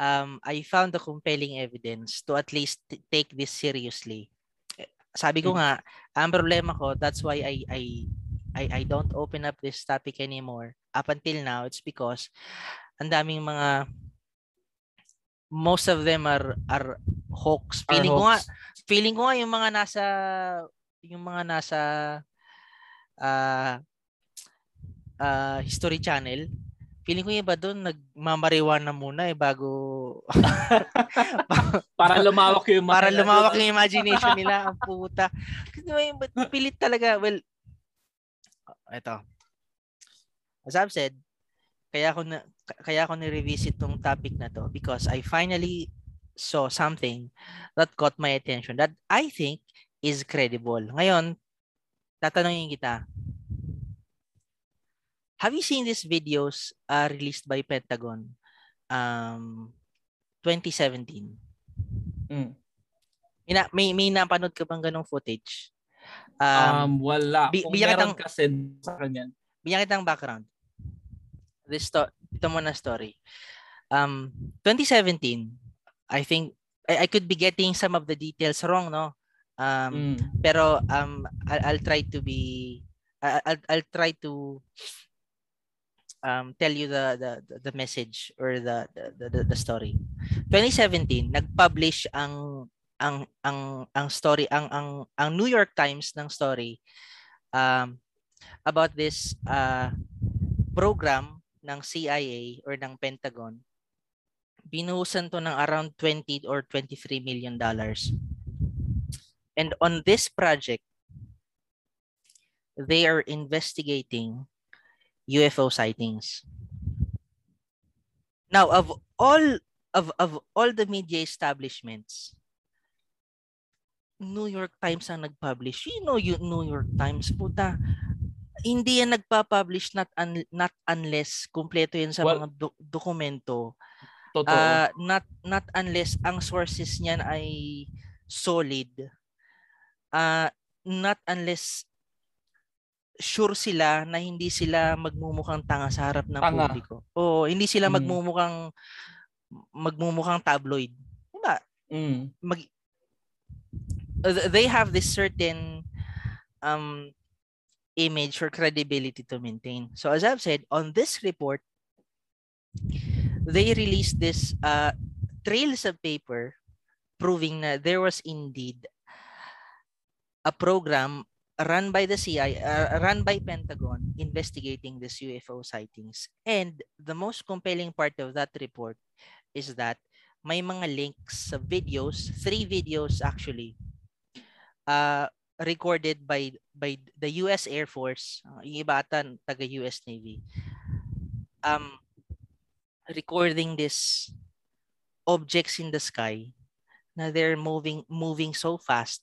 um, I found the compelling evidence to at least t- take this seriously. Sabi ko hmm. nga, ang problema ko, that's why I I I, I don't open up this topic anymore up until now, it's because ang daming mga most of them are are hoax. Feeling ko nga feeling ko nga yung mga nasa yung mga nasa uh, uh, History Channel, feeling ko yung iba doon nagmamariwana muna eh bago para lumawak yung para lumawak yung imagination nila ang puta. Kasi may pilit talaga. Well, eto. As I've said, kaya ako na kaya ako ni-revisit tong topic na to because I finally saw something that caught my attention that I think is credible. Ngayon, tatanungin kita. Have you seen these videos uh, released by Pentagon um 2017? Mm. Ina, may may napanood ka bang ganong footage? Um, um wala. Bi- Kung meron kitang, kasi sa kanya. Bigyan kitang background this sto- ito mo na story. Um, 2017, I think I, I could be getting some of the details wrong, no? Um, mm. pero um, I'll, I'll try to be I'll, I'll try to um, tell you the, the the message or the the, the, the story. 2017, nag-publish ang ang ang ang story ang ang ang New York Times ng story um about this uh program ng CIA or ng Pentagon, binuhusan to ng around 20 or 23 million dollars. And on this project, they are investigating UFO sightings. Now, of all of of all the media establishments, New York Times ang nag-publish. You know, you New York Times, puta hindi yan nagpa-publish not un, not unless kumpleto yan sa well, mga do- dokumento. Totoo. Uh, not not unless ang sources niyan ay solid. Uh, not unless sure sila na hindi sila magmumukhang tanga sa harap ng tanga. publiko. O hindi sila mm. magmumukhang magmumukhang tabloid. Diba? Mm. Mag, they have this certain um image or credibility to maintain. So as I've said, on this report, they released this uh, trails of paper proving that there was indeed a program run by the CIA, uh, run by Pentagon investigating these UFO sightings. And the most compelling part of that report is that may mga links sa videos, three videos actually, uh, recorded by by the US Air Force, uh, yung iba ata taga US Navy. Um recording this objects in the sky na they're moving moving so fast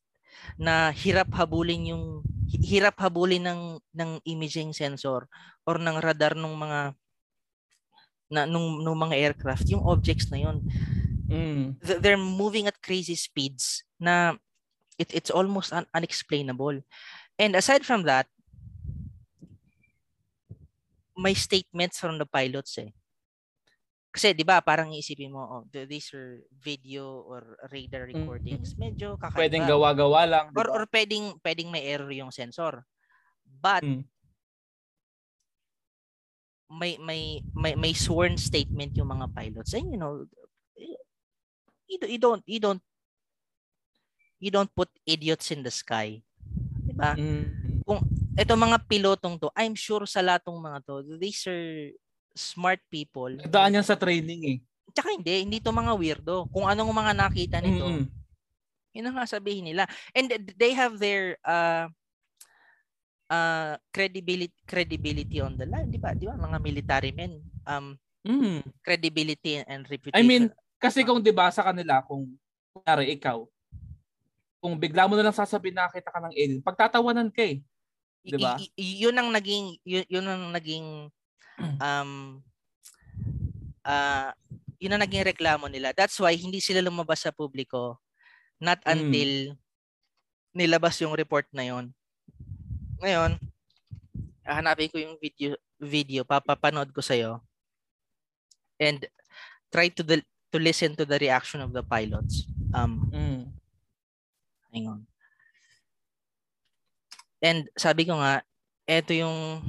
na hirap habulin yung hirap habulin ng ng imaging sensor or ng radar ng mga na nung, nung mga aircraft yung objects na yon mm. they're moving at crazy speeds na it, it's almost un- unexplainable. And aside from that, may statements from the pilots eh. Kasi 'di ba, parang iisipin mo, oh, these are video or radar recordings. Medyo kakaiba. Pwedeng gawa-gawa lang. Diba? Or or pwedeng pwedeng may error yung sensor. But mm. may may may may sworn statement yung mga pilots. And you know, you, you don't you don't you don't put idiots in the sky. 'Di ba? Mm. Kung ito mga pilotong to, I'm sure sa latong mga to, these are smart people. Daan yan sa training eh. Tsaka hindi, hindi to mga weirdo. Kung anong mga nakita nito, mm-hmm. yun ang sabihin nila. And they have their uh, uh, credibility credibility on the line, di ba? Di ba? Mga military men. Um, mm. Credibility and reputation. I mean, kasi kung di ba sa kanila, kung kunwari ikaw, kung bigla mo na lang sasabihin nakita ka ng alien, pagtatawanan ka eh. 'Di ba? Y- y- yun ang naging yun, yun ang naging um uh, yun ang naging reklamo nila. That's why hindi sila lumabas sa publiko not hmm. until mm. nilabas yung report na yon. Ngayon, hahanapin ko yung video video papapanood ko sa iyo. And try to the, to listen to the reaction of the pilots. Um mm. Panginoon. And sabi ko nga, eto yung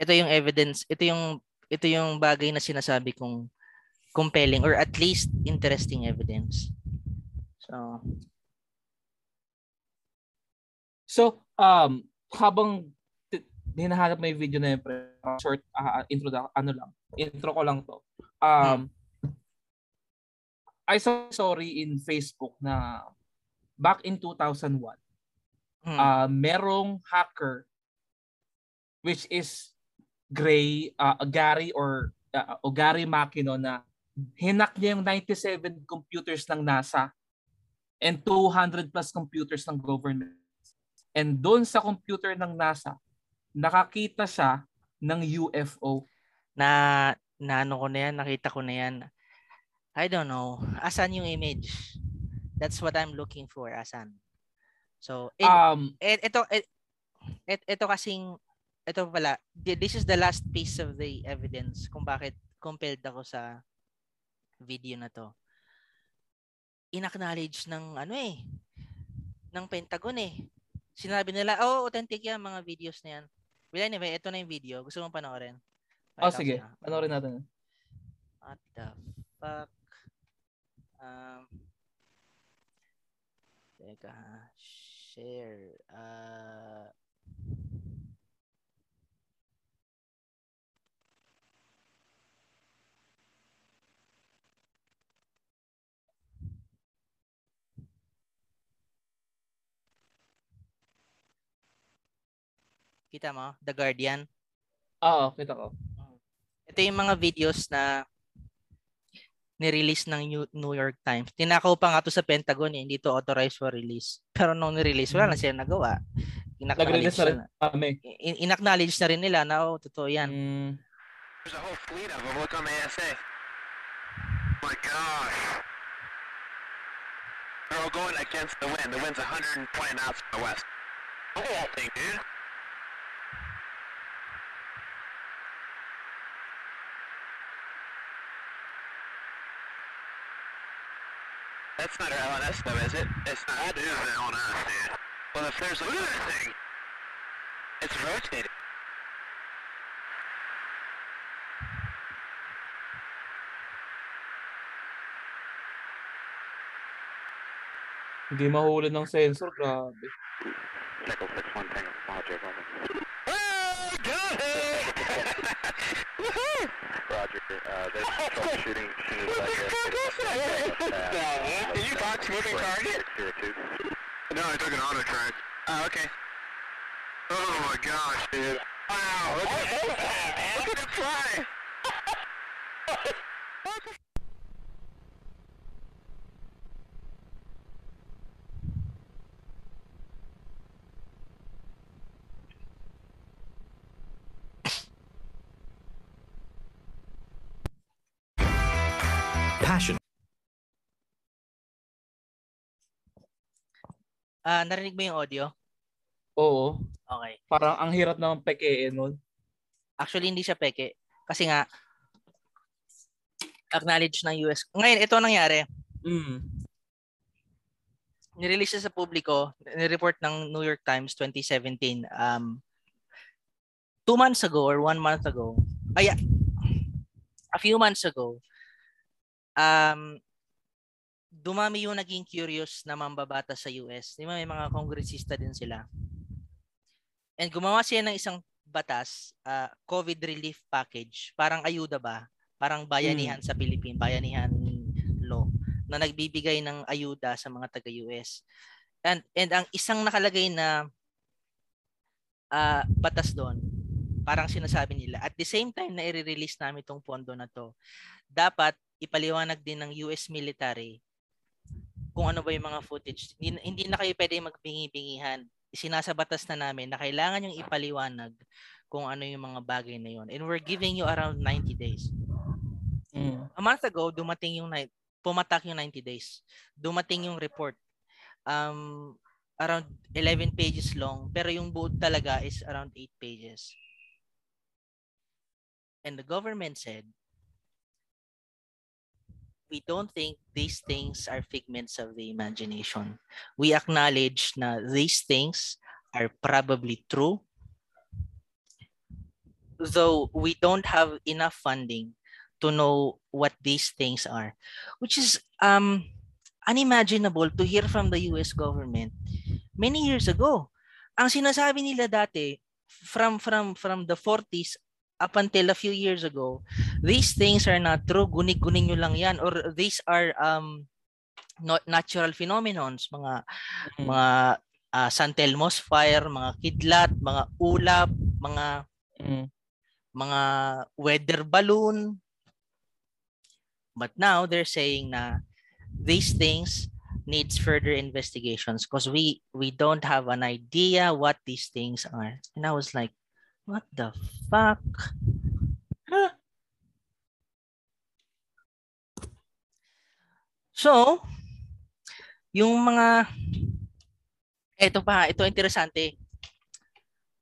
ito yung evidence, ito yung ito yung bagay na sinasabi kong compelling or at least interesting evidence. So So um habang hinahanap mo yung video na yun, short uh, intro da, ano lang, intro ko lang to. Um, hmm. I saw sorry in Facebook na back in 2001, hmm. uh, merong hacker which is Gray, uh, Gary or uh, o Gary Makino na hinak niya yung 97 computers ng NASA and 200 plus computers ng government. And doon sa computer ng NASA, nakakita siya ng UFO. Na, na ano ko na yan, nakita ko na yan. I don't know. Asan yung image? That's what I'm looking for, asan? So, it, um, it, ito, it, it, ito kasing, ito pala, this is the last piece of the evidence kung bakit compelled ako sa video na to. Inacknowledge ng ano eh, ng Pentagon eh. Sinabi nila, oh, authentic yan mga videos na yan. Well, anyway, ito na yung video. Gusto mong panoorin? Oh, sige. Panoorin natin. What the fuck? Um, teka, share. Uh, Kita mo? The Guardian. Oo, kita ko. Ito yung mga videos na ni-release ng New, York Times. Tinakaw pa nga to sa Pentagon eh, hindi to authorized for release. Pero nung ni-release, wala na mm. sila nagawa. Nag-release na rin kami. In-acknowledge na rin nila na, oh, totoo yan. Mm. There's a whole fleet of them. Look on the ASA. Oh my gosh. They're all going against the wind. The wind's 120 knots from the west. Look at that thing, dude. That's not our LNS though, is it? It's not. That is an LNS, dude. Well, if there's a... Look at that thing! It's rotating. Hindi mahulid ng sensor, grabe. Nickel 6 1 Tango, Mile J 11. Roger, uh, there's troubleshooting. Did you box moving target? No, I took an auto track. Oh, okay. Oh my gosh, dude. Wow, look at, that, look at it fly! Uh, narinig mo yung audio? Oo. Okay. Parang ang hirap naman peke nun. Actually, hindi siya peke. Kasi nga, acknowledge ng US. Ngayon, ito nangyari. Mm. Nirelease siya sa publiko, ni-report ng New York Times 2017, um, two months ago or one month ago, ay, a few months ago, um, dumami yung naging curious na mambabata sa US. Di ba may mga kongresista din sila. And gumawa siya ng isang batas, uh, COVID relief package, parang ayuda ba? Parang bayanihan hmm. sa Philippines, bayanihan law na nagbibigay ng ayuda sa mga taga-US. And and ang isang nakalagay na uh, batas doon, parang sinasabi nila, at the same time na i-release namin itong pondo na to, dapat ipaliwanag din ng US military kung ano ba yung mga footage. Hindi, hindi na kayo pwede magbingi-bingihan. Sinasabatas na namin na kailangan yung ipaliwanag kung ano yung mga bagay na yun. And we're giving you around 90 days. Mm. A month ago, dumating yung night, pumatak yung 90 days. Dumating yung report. Um, around 11 pages long, pero yung buod talaga is around 8 pages. And the government said, we don't think these things are figments of the imagination. We acknowledge na these things are probably true. though we don't have enough funding to know what these things are, which is um, unimaginable to hear from the US government many years ago. Ang sinasabi nila dati from from from the 40s up until a few years ago, these things are not true. Gunig-guning nyo lang yan. Or these are um, not natural phenomenons. Mga, mm-hmm. mga uh, San Telmo's fire, mga kidlat, mga ulap, mga mm-hmm. mga weather balloon. But now they're saying na these things needs further investigations because we we don't have an idea what these things are. And I was like, What the fuck? So, yung mga ito pa, ito interesante.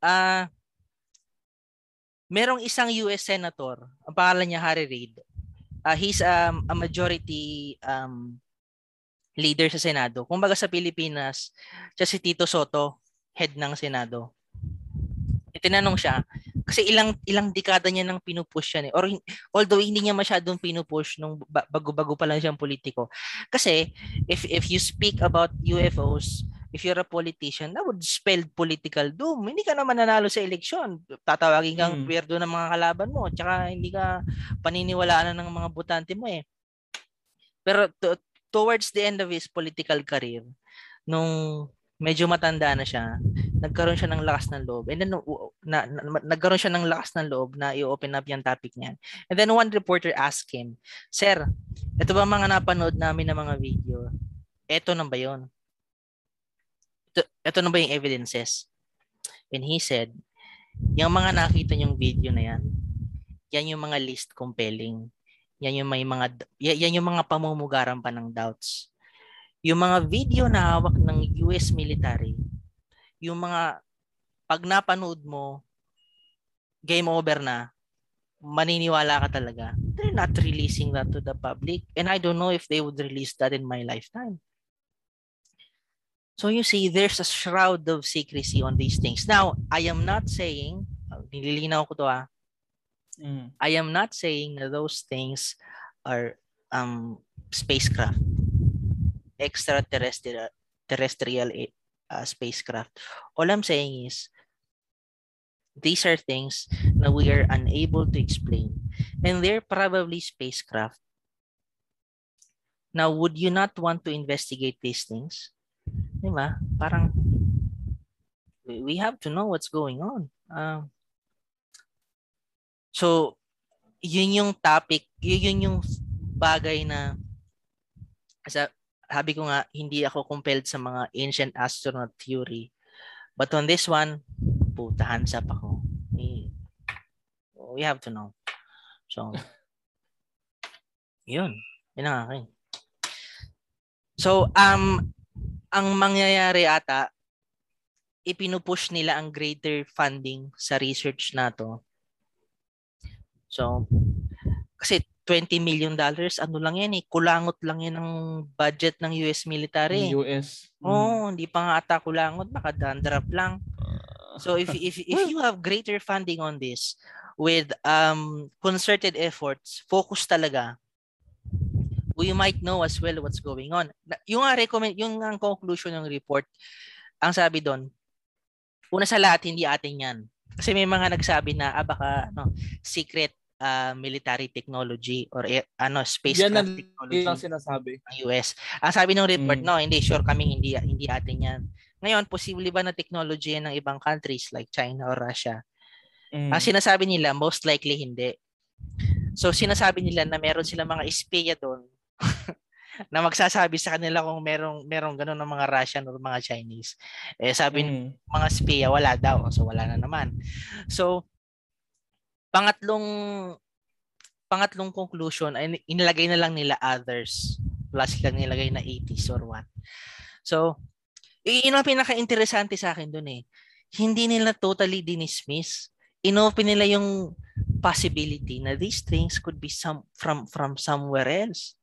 Ah, uh, merong isang US senator, ang pangalan niya Harry Reid. Uh, he's um, a majority um, leader sa Senado. Kung baga sa Pilipinas, siya si Tito Soto, head ng Senado tinanong siya kasi ilang ilang dekada niya nang pinupush yan eh. Or although hindi niya masyadong pinupush nung bago-bago pa lang siyang politiko. Kasi if if you speak about UFOs, if you're a politician, that would spell political doom. Hindi ka naman nanalo sa eleksyon. Tatawagin kang mm. weirdo ng mga kalaban mo. Tsaka hindi ka paniniwalaan ng mga butante mo eh. Pero to, towards the end of his political career, nung medyo matanda na siya, nagkaroon siya ng lakas ng loob. And then na, na, nagkaroon siya ng lakas ng loob na i-open up yung topic niyan. And then one reporter asked him, Sir, ito ba mga napanood namin ng mga video? Ito na ba yun? Ito, ito na ba yung evidences? And he said, yung mga nakita niyong video na yan, yan yung mga least compelling. Yan yung may mga yan yung mga pamumugaran pa ng doubts yung mga video na hawak ng US military, yung mga pag napanood mo, game over na, maniniwala ka talaga. They're not releasing that to the public. And I don't know if they would release that in my lifetime. So you see, there's a shroud of secrecy on these things. Now, I am not saying, uh, nililinaw ko to ah, mm. I am not saying that those things are um, spacecraft extraterrestrial terrestrial uh, spacecraft. All I'm saying is these are things that we are unable to explain. And they're probably spacecraft. Now, would you not want to investigate these things? Diba? Parang we have to know what's going on. Uh, so, yun yung topic, yun yung bagay na sa sabi ko nga, hindi ako compelled sa mga ancient astronaut theory. But on this one, puta, hands up ako. We have to know. So, yun. Yun ang akin. So, um, ang mangyayari ata, ipinupush nila ang greater funding sa research na to. So, kasi 20 million dollars, ano lang yan eh, kulangot lang yan ng budget ng US military. US. Mm. Oh, hindi pa nga ata kulangot, baka dandrap lang. Ah. So if if if you have greater funding on this with um concerted efforts, focus talaga, we might know as well what's going on. Yung nga recommend, yung ang conclusion ng report, ang sabi doon, una sa lahat hindi atin 'yan. Kasi may mga nagsabi na ah, baka no, secret uh, military technology or eh, ano space Yan ang technology lang sinasabi ng US. Ang sabi ng report, mm. no, hindi sure kami hindi hindi atin 'yan. Ngayon, posible ba na technology yan ng ibang countries like China or Russia? Mm. Ang sinasabi nila, most likely hindi. So sinasabi nila na meron silang mga espiya doon na magsasabi sa kanila kung merong merong ganun ng mga Russian or mga Chinese. Eh sabi mm. mga espiya wala daw. So wala na naman. So pangatlong pangatlong conclusion ay inilagay na lang nila others plus lang nilagay na 80s or what. So, yun ang pinaka-interesante sa akin dun eh. Hindi nila totally dinismiss. Inopen nila yung possibility na these things could be some from from somewhere else.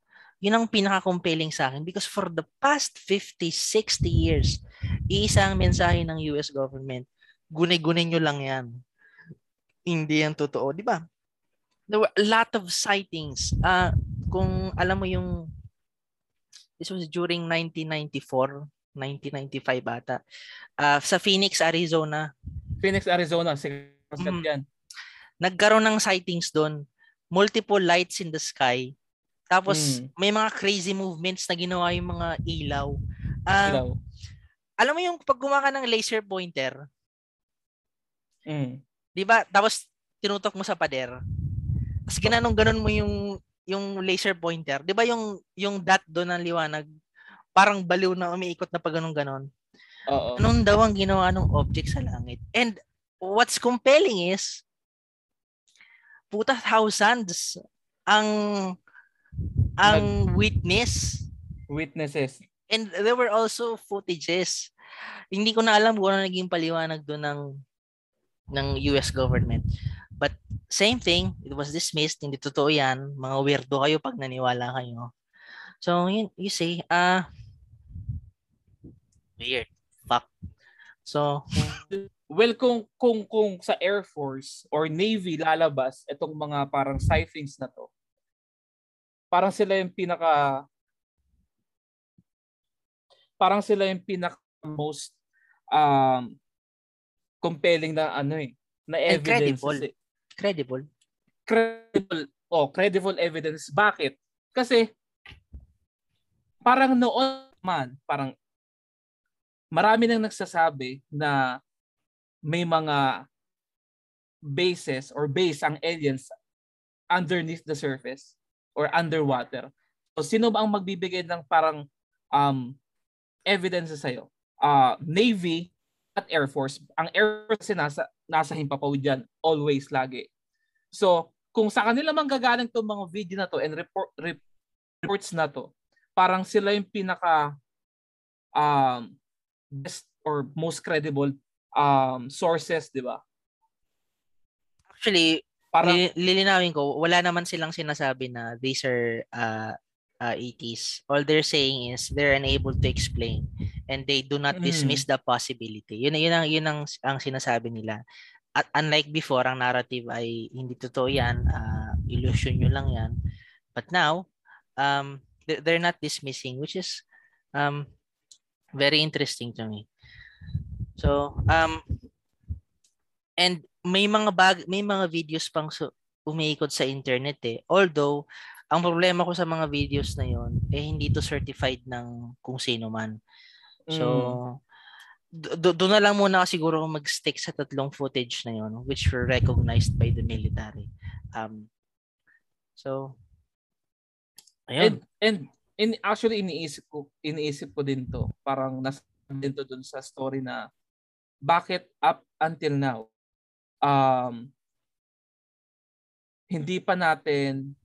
Yun ang pinaka-compelling sa akin because for the past 50, 60 years, iisa ang mensahe ng US government, gunay-gunay nyo lang yan hindi yan totoo, di ba? There were a lot of sightings. Uh, kung alam mo yung this was during 1994, 1995 bata. Uh, sa Phoenix, Arizona. Phoenix, Arizona. Sige, mm. yan. Nagkaroon ng sightings doon. Multiple lights in the sky. Tapos, mm. may mga crazy movements na ginawa yung mga ilaw. Uh, ilaw. Alam mo yung pag gumaka ng laser pointer, mm. Di ba? Tapos, tinutok mo sa pader. Tapos, ginanong ganon mo yung yung laser pointer. Di ba yung, yung dot doon ng liwanag, parang baliw na umiikot na pag ganun ganon. Oo. Anong daw ang ginawa ng object sa langit? And what's compelling is, puta thousands ang ang witness. Witnesses. And there were also footages. Hindi ko na alam kung ano naging paliwanag doon ng ng US government. But same thing, it was dismissed. Hindi totoo yan. Mga weirdo kayo pag naniwala kayo. So, yun, you say, ah, uh, Weird. Fuck. So, well kung kung kung sa Air Force or Navy lalabas itong mga parang sightings na to. Parang sila yung pinaka parang sila yung pinaka most um compelling na ano eh na evidence. credible. Credible. Credible. Oh, credible evidence. Bakit? Kasi parang noon man, parang marami nang nagsasabi na may mga bases or base ang aliens underneath the surface or underwater. So sino ba ang magbibigay ng parang um, evidence sa iyo? Uh, Navy at Air Force. Ang Air Force nasa nasa himpapawid diyan always lagi. So kung sa kanila man gagaling tong mga video na to and report, reports na to, parang sila yung pinaka um, best or most credible um, sources, di ba? Actually, Parang, lilinawin ko, wala naman silang sinasabi na these are uh, uh, ETs. All they're saying is they're unable to explain and they do not dismiss mm. the possibility. Yun, yun, ang, yun ang, ang sinasabi nila. At unlike before, ang narrative ay hindi totoo yan, uh, illusion nyo lang yan. But now, um, they're not dismissing, which is um, very interesting to me. So, um, and may mga bag, may mga videos pang so, umiikot sa internet eh. Although, ang problema ko sa mga videos na yon eh hindi to certified ng kung sino man. So, mm. do, do na lang muna siguro mag-stick sa tatlong footage na yon which were recognized by the military. Um, so, ayun. And, and in actually iniisip ko iniisip ko din to parang nasa din to dun sa story na bakit up until now um hindi pa natin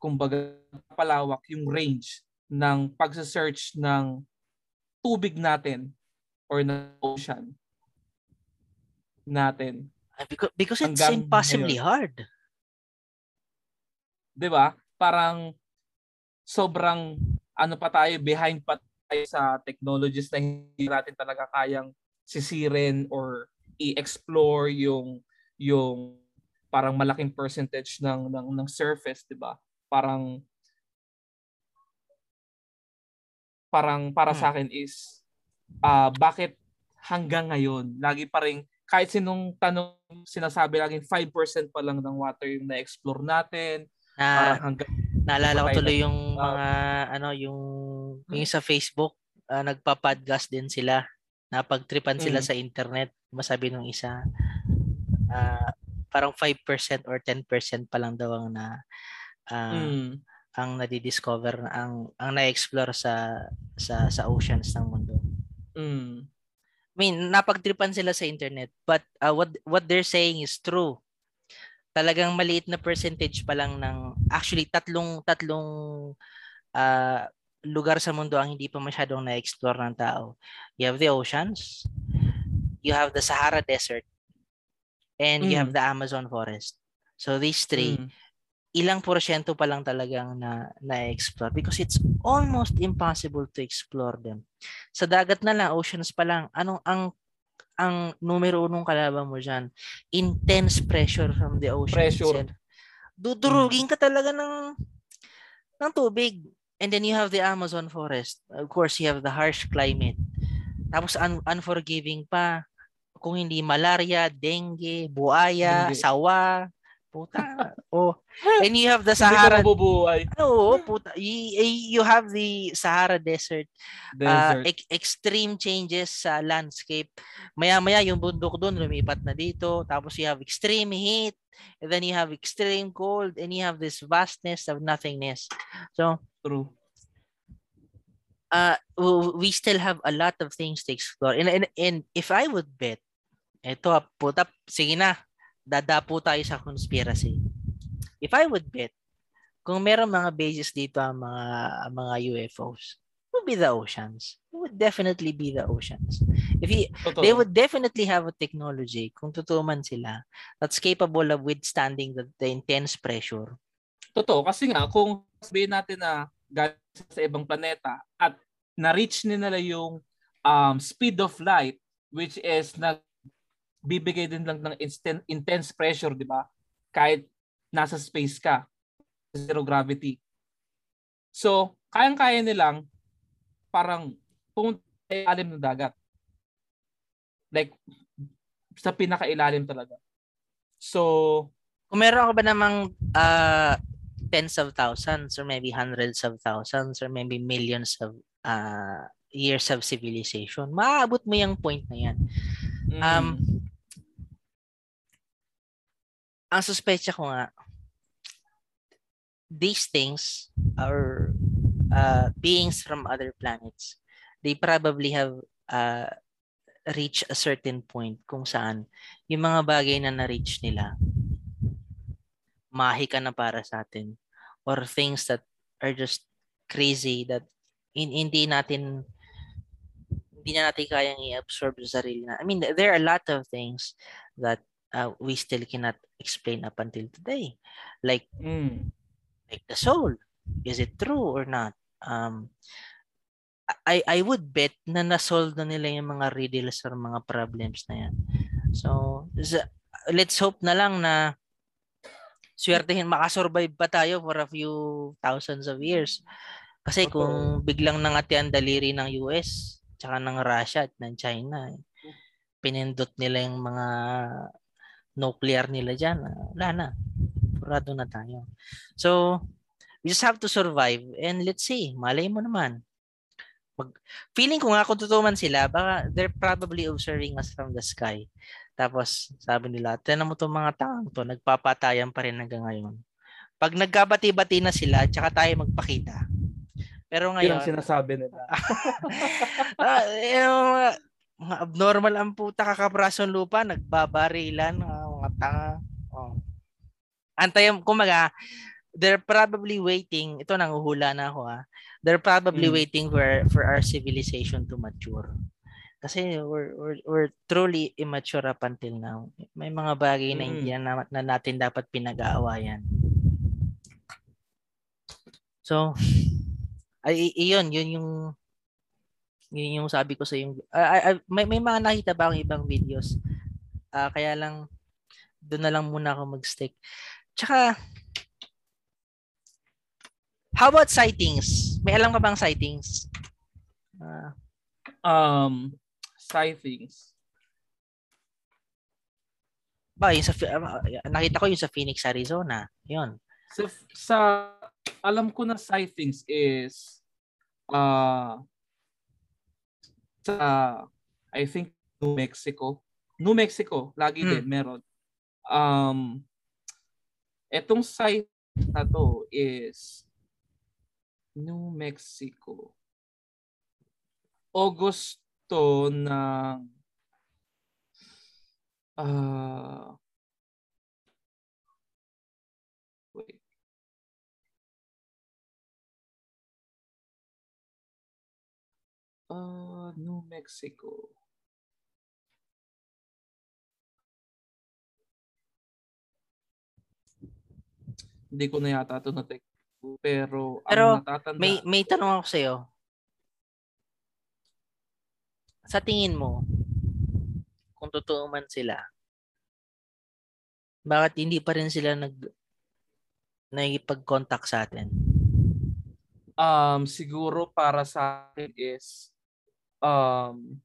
kumbaga palawak yung range ng pagsa-search ng tubig natin or ng ocean natin because, because it's impossibly ngayon. hard 'di ba parang sobrang ano pa tayo behind pa tayo sa technologies na hindi natin talaga kayang sisirin or i-explore yung yung parang malaking percentage ng ng, ng surface, 'di ba? Parang parang para hmm. sa akin is uh, bakit hanggang ngayon lagi pa rin kahit sinong tanong sinasabi laging 5% pa lang ng water yung na-explore natin. Ah, parang hanggang Naalala ko tuloy yung mga ano yung yung sa Facebook uh, nagpa-podcast din sila. Napagtripan sila mm. sa internet. Masabi nung isa uh, parang 5% or 10% pa lang daw ang na uh, mm. ang nadi-discover ang ang na-explore sa sa sa oceans ng mundo. Mm. I mean, napagtripan sila sa internet but uh, what what they're saying is true talagang maliit na percentage pa lang ng actually tatlong tatlong uh, lugar sa mundo ang hindi pa masyadong na-explore ng tao. You have the oceans, you have the Sahara Desert, and mm. you have mm. the Amazon forest. So these three, mm. Ilang porsyento pa lang talagang na na-explore because it's almost impossible to explore them. Sa dagat na lang, oceans pa lang, anong ang ang numero unong kalaban mo dyan, intense pressure from the ocean. Pressure. itself. Dudurugin ka talaga ng ng tubig. And then you have the Amazon forest. Of course, you have the harsh climate. Tapos un- unforgiving pa. Kung hindi malaria, dengue, buaya, Dengue. sawa, puta. oh. And you have the Hindi Sahara. mabubuhay. Oo, puta. You, you have the Sahara Desert uh, Desert. ex- extreme changes sa landscape. Maya-maya yung bundok doon lumipat na dito. Tapos you have extreme heat. And then you have extreme cold. And you have this vastness of nothingness. So, True. uh, we still have a lot of things to explore. And, and, and if I would bet, eto, ah, puta, sige na, dadapo tayo sa conspiracy. If I would bet, kung meron mga bases dito ang mga, ang mga UFOs, it would be the oceans. It would definitely be the oceans. If you, Totoo. they would definitely have a technology, kung totoo man sila, that's capable of withstanding the, the intense pressure. Totoo. Kasi nga, kung sabihin natin na galing sa ibang planeta at na-reach nila yung um, speed of light which is na bibigay din lang ng instant, intense pressure, di ba? Kahit nasa space ka. Zero gravity. So, kayang-kaya nilang parang pumunta ilalim ng dagat. Like, sa pinakailalim talaga. So, Kung meron ka ba namang uh, tens of thousands or maybe hundreds of thousands or maybe millions of uh, years of civilization, maaabot mo yung point na yan. Mm, Um, ang suspecha ko nga, these things are uh, beings from other planets. They probably have uh, reached a certain point kung saan yung mga bagay na na-reach nila, mahika na para sa atin. Or things that are just crazy that in, hindi natin hindi na natin kayang i-absorb sa sarili na. I mean, there are a lot of things that uh, we still cannot explain up until today. Like mm, like the soul. Is it true or not? Um, I I would bet na na-solve na nila yung mga riddles or mga problems na yan. So, let's hope na lang na swertehin makasurvive pa tayo for a few thousands of years. Kasi kung biglang nangati ang daliri ng US tsaka ng Russia at ng China, eh, pinindot nila yung mga nuclear nila dyan, wala na. Purado na tayo. So, we just have to survive and let's see, malay mo naman. Mag, feeling ko nga kung totoo sila, baka they're probably observing us from the sky. Tapos sabi nila, tinan mo itong mga taong to, nagpapatayan pa rin hanggang ngayon. Pag nagkabati-bati na sila, tsaka tayo magpakita. Pero yun ngayon, ang sinasabi nila. ah, yung mga, mga abnormal ang puta kakabrasong lupa, nagbabarilan, ah, mga tanga. Oh. Antay, kumaga, they're probably waiting, ito nanguhula na ako ah, they're probably Mm. waiting for for our civilization to mature. Kasi we're, we're, we're truly immature up until now. May mga bagay na Mm. hindi na, na natin dapat pinag-aawayan. So, ay iyon, yun yung yun yung sabi ko sa yung ah, ah, may may mga nakita ba akong ibang videos? Ah, kaya lang doon na lang muna ako mag-stick. Tsaka How about sightings? May alam ka bang sightings? Ah, Um, sightings. ba, yung sa, ah, nakita ko yung sa Phoenix, Arizona. Yun. Sa, sa alam ko na sightings is uh, sa I think New Mexico. New Mexico, lagi Hmm. din meron. Um etong site na to is New Mexico. Augusto ng ah Uh, New Mexico. Hindi ko na yata ito na pero, Pero ang natatanda, May may tanong ako sa Sa tingin mo, kung totoo man sila, bakit hindi pa rin sila nag nakikipag-contact sa atin? Um, siguro para sa akin is um,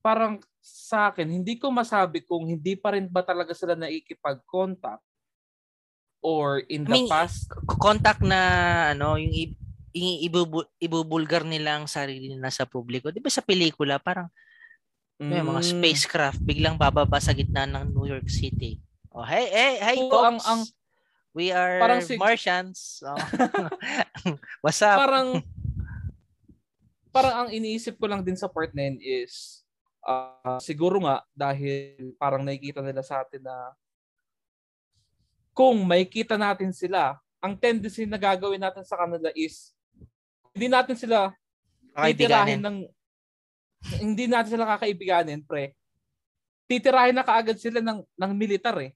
parang sa akin, hindi ko masabi kung hindi pa rin ba talaga sila naikipag-contact or in the I mean, past. contact na ano, yung i- i- ibubu- ibubulgar nila ang sarili nila sa publiko. 'Di ba sa pelikula parang may mga Mm. spacecraft biglang bababa sa gitna ng New York City. Oh, hey, hey, hey, folks. ang- ang- We are parang sig- Martians. Oh. What's up? parang parang ang iniisip ko lang din sa part na yun is ah, siguro nga dahil parang nakikita nila sa atin na kung makikita natin sila, ang tendency na gagawin natin sa kanila is hindi natin sila titirahin ng hindi natin sila kakaibiganin, pre. Titirahin na kaagad sila ng ng militar eh.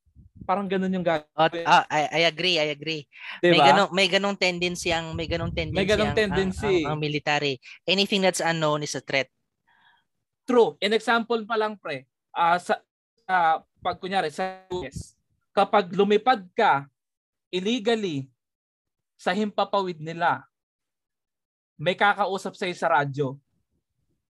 Parang ganun yung gagawin. Oh, ah, I, I agree, I agree. May Diba? ganong may ganong tendency ang may ganong tendency ganong ang, tendency. ang, ang, ang military. Anything that's unknown is a threat. True. An example pa lang, pre. Ah sa, sa pag kunyari sa US, kapag lumipad ka illegally sa himpapawid nila, may kakausap sa'yo sa radyo.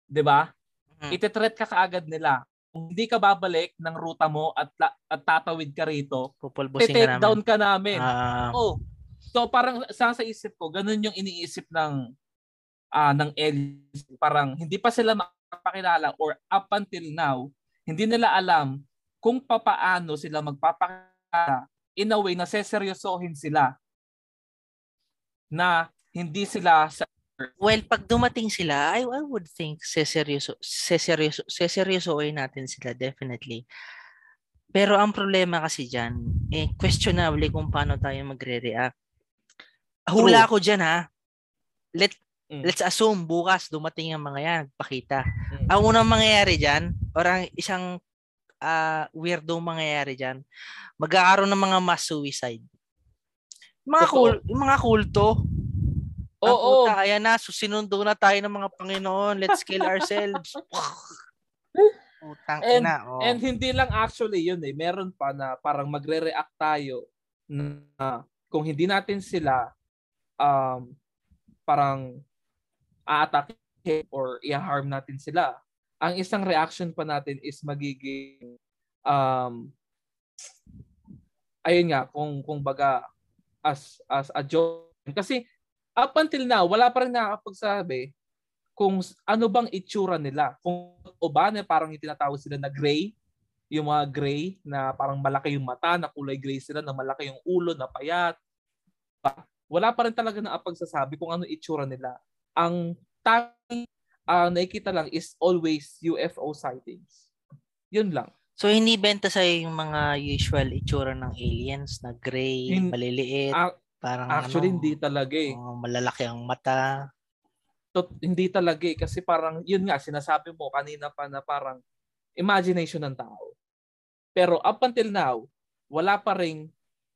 'Di ba? Mhm. Ite-threat ka kaagad nila. Kung hindi ka babalik ng ruta mo at, at tatawid ka rito, Pupulbusin ka namin. down ka namin. Ah, Oh. So parang sa sa isip ko, ganun yung iniisip ng ah ng aliens. Parang hindi pa sila makapakilala or up until now, hindi nila alam kung papaano sila magpapakilala in a way na seseryosohin sila na hindi sila sa well, pag dumating sila, I, I would think seseryoso, seseryoso, seseryosoin natin sila definitely. Pero ang problema kasi dyan, eh, questionable kung paano tayo magre-react. Hula ko dyan ha. Let, Mm. Let's assume bukas dumating ang mga yan, pakita. Mm. Ang unang mangyayari dyan, or ang isang ah, weirdo mangyayari dyan, magkakaroon ng mga mass suicide. Mga, kul, mga kulto. Oo, Oo. Puta, ayan na, susinundo na tayo ng mga Panginoon. Let's kill ourselves. Putang And- ina. Oh. And hindi lang actually yun eh. Meron pa na parang magre-react tayo na kung hindi natin sila um, parang a-attack or i-harm natin sila. Ang isang reaction pa natin is magiging um, ayun nga kung kung baga as as a joke kasi up until now wala pa rin nakakapagsabi kung ano bang itsura nila. Kung o ba na parang yung tinatawag sila na gray, yung mga gray na parang malaki yung mata, na kulay gray sila, na malaki yung ulo, na payat. Pa- Wala pa rin talaga na pagsasabi kung ano itsura nila. Ang tanging ah, nakikita lang is always UFO sightings. Yun lang. So hindi benta sa yung mga usual itsura ng aliens na gray, Hin- maliliit, Ah, parang Actually, ano, hindi talaga eh. oh, malalaki ang mata. Tot- hindi talaga eh. Kasi parang, yun nga, sinasabi mo kanina pa na parang imagination ng tao. Pero up until now, wala pa ring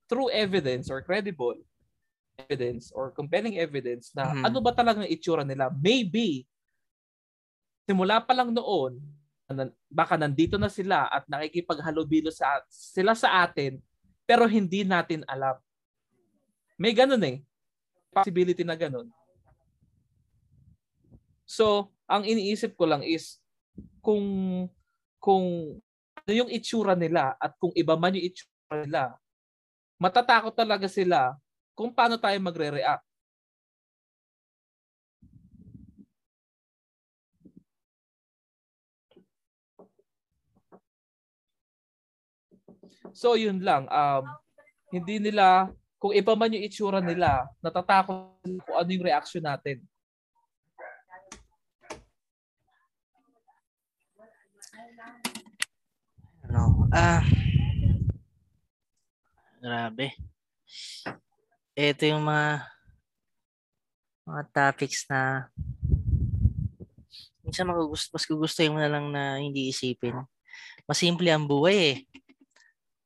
true evidence or credible evidence or compelling evidence na Mhm. ano ba talagang itsura nila. Maybe, simula pa lang noon, baka nandito na sila at nakikipaghalubilo sa sila sa atin, pero hindi natin alam. May ganun eh. Possibility na ganun. So, ang iniisip ko lang is kung kung ano yung itsura nila at kung iba man yung itsura nila, matatakot talaga sila kung paano tayo magre-react. So yun lang, um, hindi nila, kung iba man yung itsura nila, natatakot kung ano yung reaction natin. Ano? Ah. Grabe. Ito yung mga mga topics na minsan magugusto, mas gugustuhin mo na lang na hindi isipin. Mas simple ang buhay eh.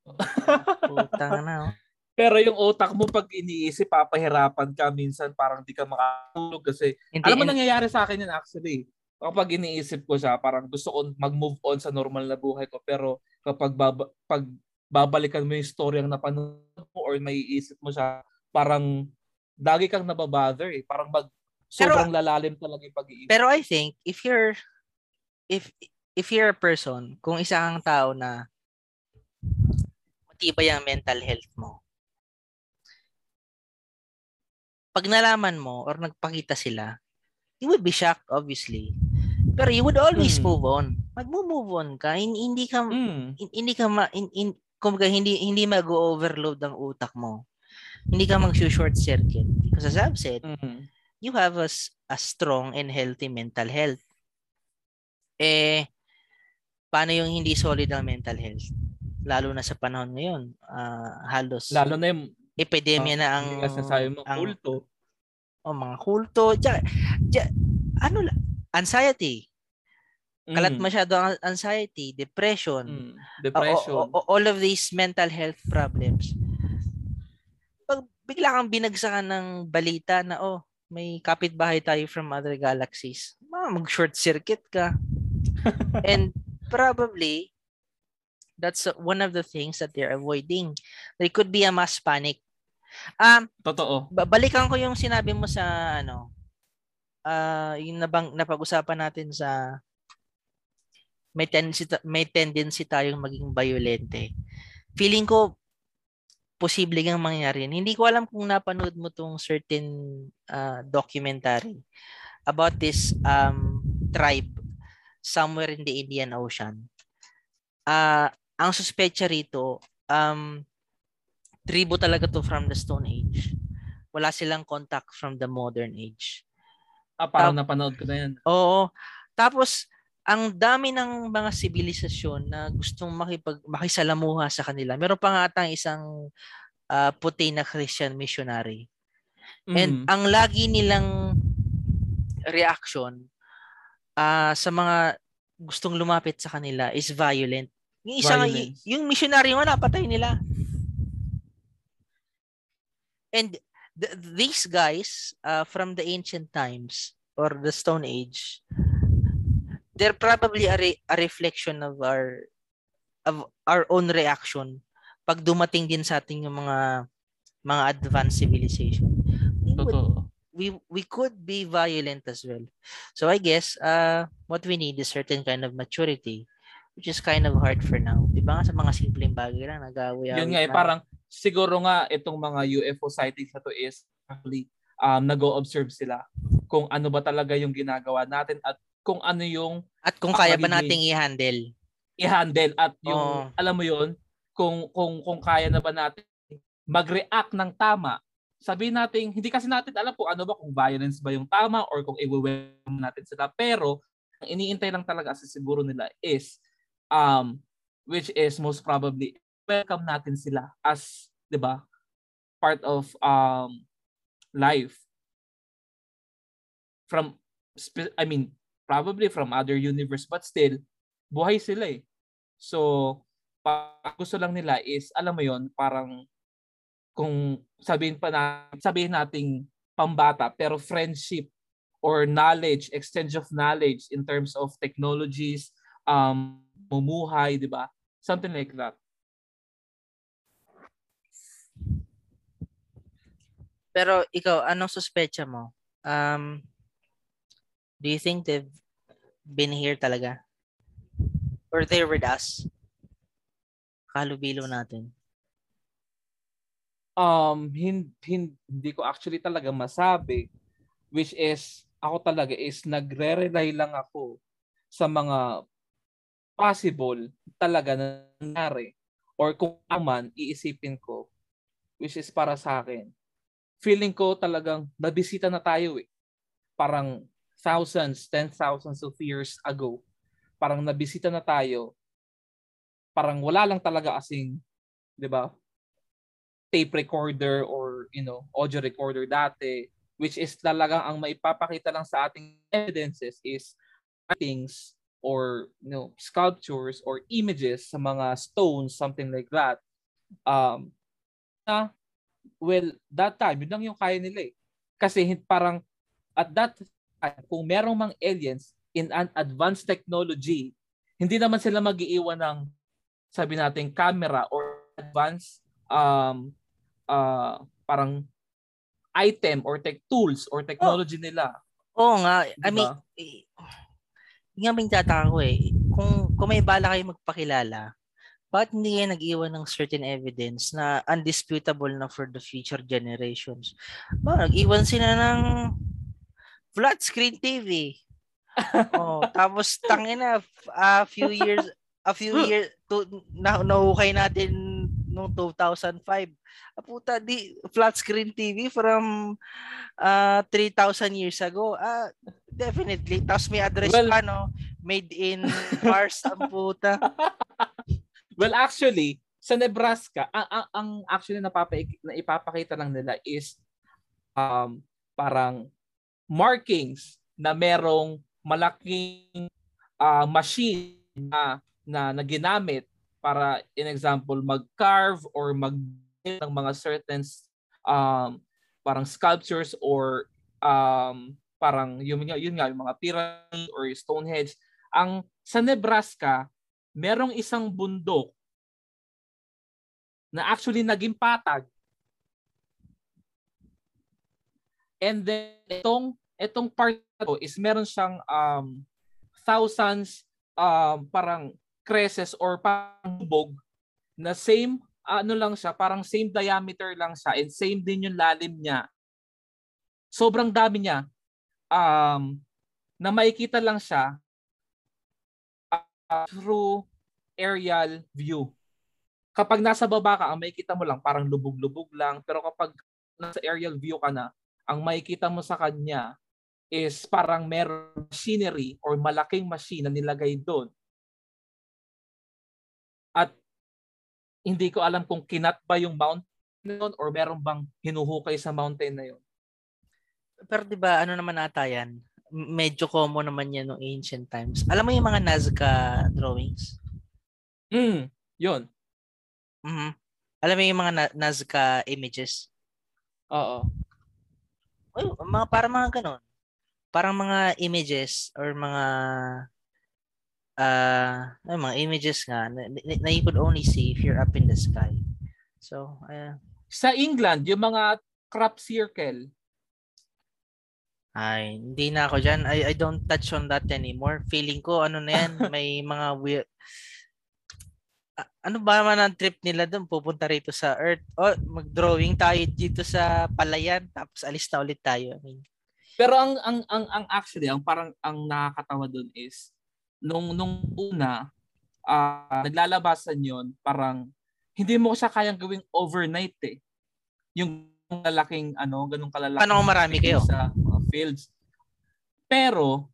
Putang na. Oh. Pero yung utak mo pag iniisip, papahirapan ka minsan parang di ka makatulog kasi Hindi, alam mo nangyayari sa akin yun actually. Kapag iniisip ko siya, parang gusto ko mag-move on sa normal na buhay ko pero kapag baba, pag babalikan mo yung story ang napanood mo or maiisip mo siya, parang lagi kang nababother eh. Parang mag Pero- sobrang lalalim talaga yung pag-iisip. Pero I think if you're if if you're a person, kung isa kang tao na matibay ang mental health mo, pag nalaman mo or nagpakita sila, you would be shocked obviously. Pero you would always Mm. move on. Mag-move on ka. Hin- Hindi ka Mm. hin- hindi ka ma, in, in, kumbaga, hindi hindi mag-overload ang utak mo. Hindi ka mag-short circuit. Because as I've said, Mm. you have a, a strong and healthy mental health. Eh, paano yung hindi solid ang mental health? Lalo na sa panahon ngayon, ah, halos Lalo na yung epidemya na ang, sinasabi mo, ang kulto. oh, mga kulto. Diya, diya, ano, anxiety. Kalat Mm. masyado ang anxiety, depression. Mm. Uh, Depression. o- o- all of these mental health problems. Pag bigla kang binagsakan ng balita na, oh, may kapitbahay tayo from other galaxies, ma- mag-short circuit ka. And probably, that's uh, one of the things that they're avoiding. There could be a mass panic. Um, Totoo. ba- balikan ko yung sinabi mo sa ano ah yung nabang napag-usapan natin sa may tendency may tendency tayong maging violente. Feeling ko posible kang mangyari. Hindi ko alam kung napanood mo tong certain ah, documentary about this um tribe somewhere in the Indian Ocean. Ah, ang suspecha rito um tribo talaga to from the Stone Age. Wala silang contact from the modern age. Ah, parang Tap- napanood ko na yan. Oo. Tapos, ang dami ng mga sibilisasyon na gustong makipag, makisalamuha sa kanila. Meron pa nga atang isang ah, puti na Christian missionary. And Mm. ang lagi nilang reaction ah, sa mga gustong lumapit sa kanila is violent. Yung isang Violence. yung missionary nga napatay nila. And th- these guys uh, from the ancient times or the Stone Age, they're probably a, re- a reflection of our of our own reaction pag dumating din sa ating yung mga mga advanced civilization. We would Totoo. we we could be violent as well. So I guess uh what we need is certain kind of maturity which is kind of hard for now. 'Di ba nga sa mga simpleng bagay lang nag-away Yun nga eh, parang siguro nga itong mga UFO sightings na to is actually um, nag-o-observe sila kung ano ba talaga yung ginagawa natin at kung ano yung at kung kaya ba nating i-handle. i-handle at yung Oo. alam mo yun kung kung kung kaya na ba natin mag-react ng tama sabihin natin hindi kasi natin alam kung ano ba kung violence ba yung tama or kung i-welcome natin sila pero ang iniintay lang talaga kasi siguro nila is um which is most probably welcome natin sila as 'di ba part of um life from I mean probably from other universe but still buhay sila eh. So, gusto lang nila is, alam mo yon parang kung sabihin pa na, sabihin nating pambata, pero friendship or knowledge, exchange of knowledge in terms of technologies, um, mumuhay, di ba? Something like that. Pero ikaw, anong suspecha mo? Um do you think they've been here talaga? Or they're with us? Kalubilo natin. Um, hin, hin- hindi ko actually talaga masabi, which is, ako talaga is nagre-rely lang ako sa mga possible talaga na nangyari or kung ano man iisipin ko which is para sa akin. Feeling ko talagang nabisita na tayo eh. Parang thousands ten thousands of years ago. Parang nabisita na tayo. Parang wala lang talaga asing 'di ba? Tape recorder or you know audio recorder dati which is talagang ang maipapakita lang sa ating evidences is things or you know sculptures or images sa mga stones something like that. Um na well, that time, yun lang yung kaya nila eh. Kasi parang at that time, kung merong mang aliens in an advanced technology, hindi naman sila mag-iiwan ng sabi natin camera or advanced um uh, parang item or tech tools or technology oh. nila. Oo nga. Diba? I mean, eh, nga may tataka ko eh. Kung, kung may bala kayo magpakilala, bakit hindi kayo nag-iwan ng certain evidence na undisputable na for the future generations? Ba, nag-iwan sila ng flat screen TV. oh, tapos tangina a few years a few years to na nahukay natin noong 2005. Ah, puta di flat screen TV from uh, 3,000 years ago. Ah, definitely. Tapos may address well, pa no, made in Mars ang puta. well, actually, sa Nebraska, ang, ang, ang actually napapa, na ipapakita lang nila is um, parang markings na merong malaking uh, machine na, na, na ginamit para in example mag-carve or mag ng mga certain um, parang sculptures or um, parang yun, yun nga yung mga pyramid or Stonehenge. Ang sa Nebraska merong isang bundok na actually naging patag and then itong itong part to is meron siyang um, thousands um, parang creases or parang bubog na same ano lang siya, parang same diameter lang siya and same din yung lalim niya. Sobrang dami niya. Um, na makikita lang siya through aerial view. Kapag nasa baba ka, ang makikita mo lang parang lubog-lubog lang. Pero kapag nasa aerial view ka na, ang makikita mo sa kanya is parang meron machinery or malaking machine na nilagay doon. At hindi ko alam kung kinat ba yung mountain noon or meron bang hinuhukay sa mountain na yon. Pero 'di ba ano naman ata yan? Medyo common naman yan no ancient times. Alam mo yung mga Nazca drawings? Mm, 'yon. Mhm. Alam mo yung mga na- Nazca images? Oo. Well, mga para mga ganun parang mga images or mga uh, mga images nga na, na you could only see if you're up in the sky. So, uh, sa England, yung mga crop circle. Ay, hindi na ako diyan. I, I don't touch on that anymore. Feeling ko ano na yan, may mga weird ano ba naman ang trip nila doon pupunta rito sa Earth? Oh, mag-drawing tayo dito sa palayan tapos alis na ulit tayo. I mean, pero ang ang ang, ang actually ang parang ang nakakatawa doon is nung nung una uh, naglalabasan 'yon, parang hindi mo siya kayang gawing overnight eh. Yung lalaking ano, ganung kalalaki. Paano marami kayo sa fields. Pero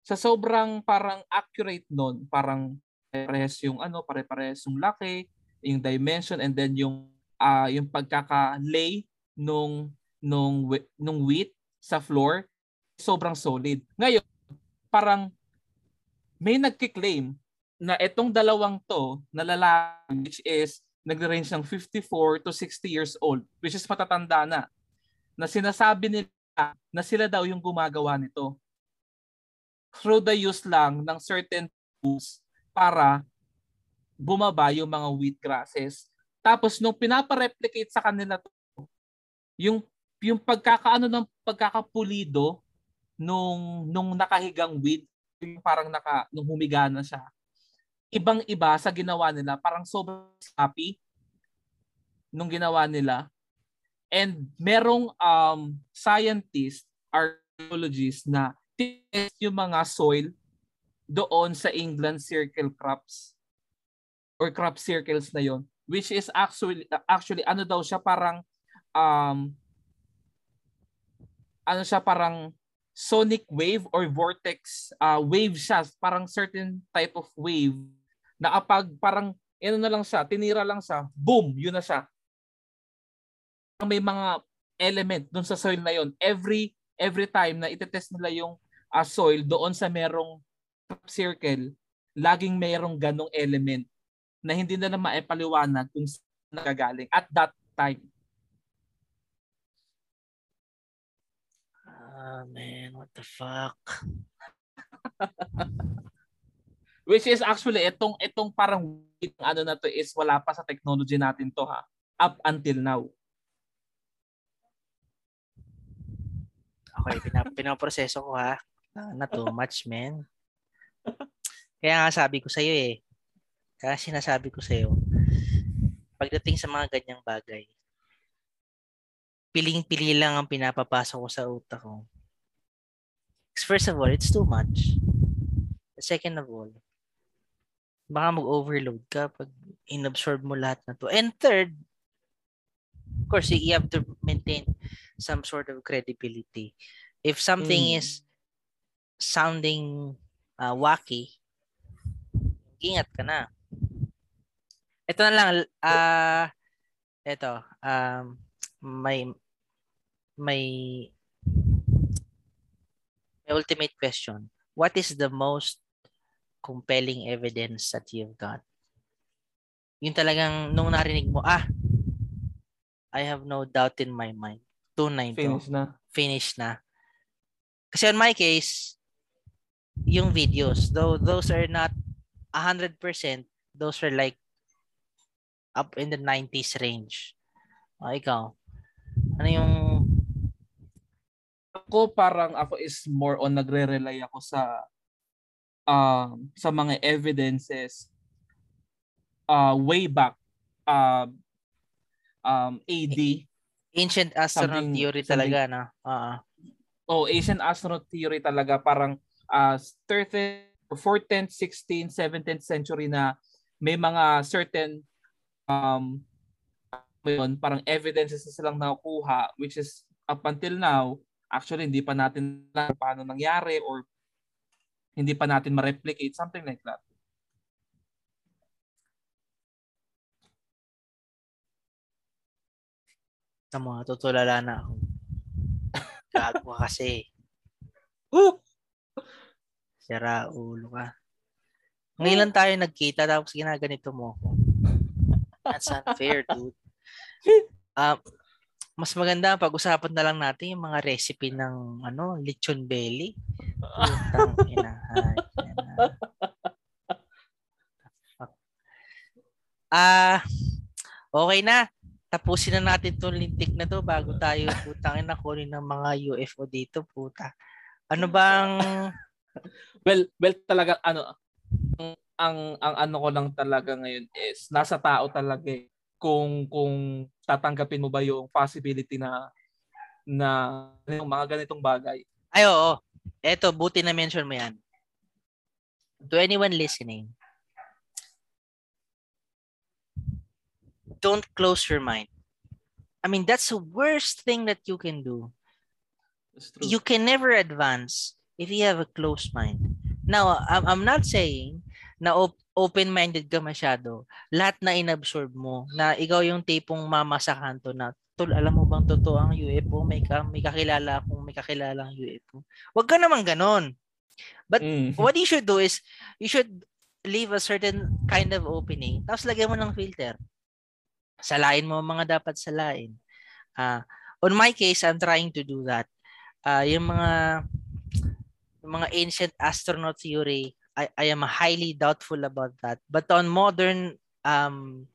sa sobrang parang accurate noon, parang pare-parehas yung ano, pare-parehas yung laki, yung dimension and then yung uh, yung pagkaka-lay nung nung nung wheat sa floor, sobrang solid. Ngayon, parang may nagki-claim na itong dalawang to na lalaki which is nagre-range ng 54 to 60 years old which is matatanda na na sinasabi nila na sila daw yung gumagawa nito through the use lang ng certain tools para bumaba yung mga wheat grasses. Tapos nung pinapa-replicate sa kanila to, yung yung pagkakaano ng pagkakapulido nung nung nakahigang weed, yung parang naka nung humiga na siya. Ibang-iba sa ginawa nila, parang sobrang happy nung ginawa nila. And merong um, scientist, archaeologist na test yung mga soil doon sa England circle crops or crop circles na yon which is actually actually ano daw siya parang um ano siya parang sonic wave or vortex uh, wave siya, parang certain type of wave na kapag parang ano na lang siya, tinira lang siya, boom, yun na siya may mga element doon sa soil na yon every every time na itetest nila yung uh, soil doon sa merong circle laging merong ganong element na hindi nila maipaliwanag kung saan nagagaling at that time. Ah, oh, man, what the fuck? Which is actually itong itong parang ano na to is wala pa sa technology natin to ha up until now. Okay, pinap pinaproseso ko ha. Na, na too much, man. Kaya nga sabi ko sa iyo eh. Kaya sinasabi ko sa iyo, pagdating sa mga ganyang bagay, piling-pili lang ang pinapapasok ko sa utak ko. First of all, it's too much. Second of all, baka mag-overload ka pag inabsorb mo lahat na to. And third, of course, you have to maintain some sort of credibility. If something mm. is sounding uh, wacky, ingat ka na. Ito na lang, ah, uh, ito, um, may, may, may ultimate question. What is the most compelling evidence that you've got? Yung talagang, nung narinig mo, ah, I have no doubt in my mind. Tunay to. Finish na. Finish na. Kasi on my case, yung videos, though those are not 100%, those are like up in the 90s range. O, ikaw? Ano yung... Ako parang ako is more on nagre-rely ako sa uh, sa mga evidences uh, way back uh, um, AD. Ancient astronaut something, theory talaga, na. Uh-huh. Oh, ancient astronaut theory talaga parang uh, 13th, 14th, 16th, 17th century na may mga certain um yun, parang evidences na silang nakukuha which is up until now actually hindi pa natin alam paano nangyari or hindi pa natin ma-replicate something like that. Tama, tutulala na ako. Gago kasi. Sira ulo ka. Ngayon tayo nagkita tapos ginaganito mo ako. That's unfair, dude. Um, mas maganda pag-usapan na lang natin yung mga recipe ng ano, lechon belly. Putang ina. Ah, okay na tapusin na natin tong lintik na to bago tayo putangin na kunin ng mga UFO dito puta. Ano bang well well talaga ano ang, ang ang ano ko lang talaga ngayon is nasa tao talaga eh. kung kung tatanggapin mo ba yung possibility na na yung mga ganitong bagay. Ay oo. Eto buti na mention mo yan. To anyone listening, don't close your mind. I mean, that's the worst thing that you can do. You can never advance if you have a closed mind. Now, I'm, not saying na op- open-minded ka masyado. Lahat na inabsorb mo, na ikaw yung tipong mama sa kanto na, tol, alam mo bang totoo ang UFO? May, ka, may kakilala akong may kakilala ang UFO. Huwag ka naman ganon. But mm. what you should do is, you should leave a certain kind of opening, tapos lagyan mo ng filter. Salain mo mga dapat salain. Uh, on my case, I'm trying to do that. Uh, yung mga yung mga ancient astronaut theory, I, I am highly doubtful about that. But on modern um,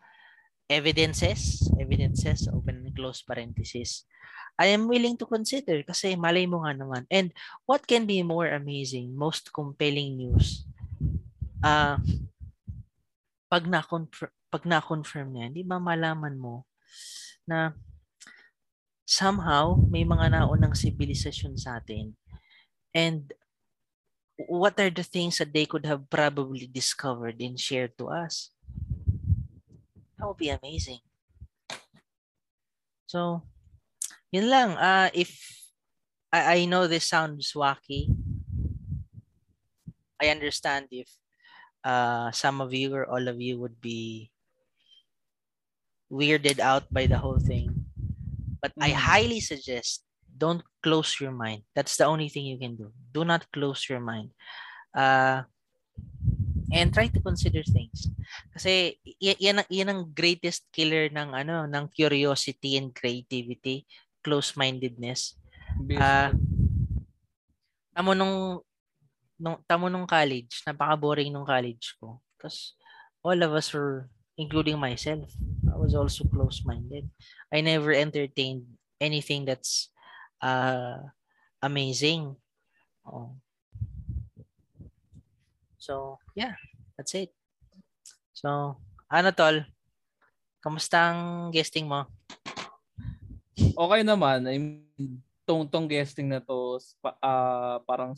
evidences, evidences, open and close parenthesis, I am willing to consider kasi malay mo nga naman. And what can be more amazing, most compelling news? Uh, pag na-confirm, pag na-confirm niya, hindi ba malaman mo na somehow may mga naunang sibilisasyon sa atin and what are the things that they could have probably discovered and shared to us? That would be amazing. So, yun lang. Uh, if I, I know this sounds wacky, I understand if uh, some of you or all of you would be weirded out by the whole thing. But mm. I highly suggest don't close your mind. That's the only thing you can do. Do not close your mind. Uh, and try to consider things. Kasi y- yan, ang, yan ang greatest killer ng ano ng curiosity and creativity, close-mindedness. Uh, tamo nung, nung tamo nung college, napaka-boring nung college ko. Because all of us were, including myself, I was also close-minded. I never entertained anything that's uh, amazing. Oh. So, yeah, that's it. So, ano tol? Kamusta ang guesting mo? Okay naman. I mean, tong, tong guesting na to, uh, parang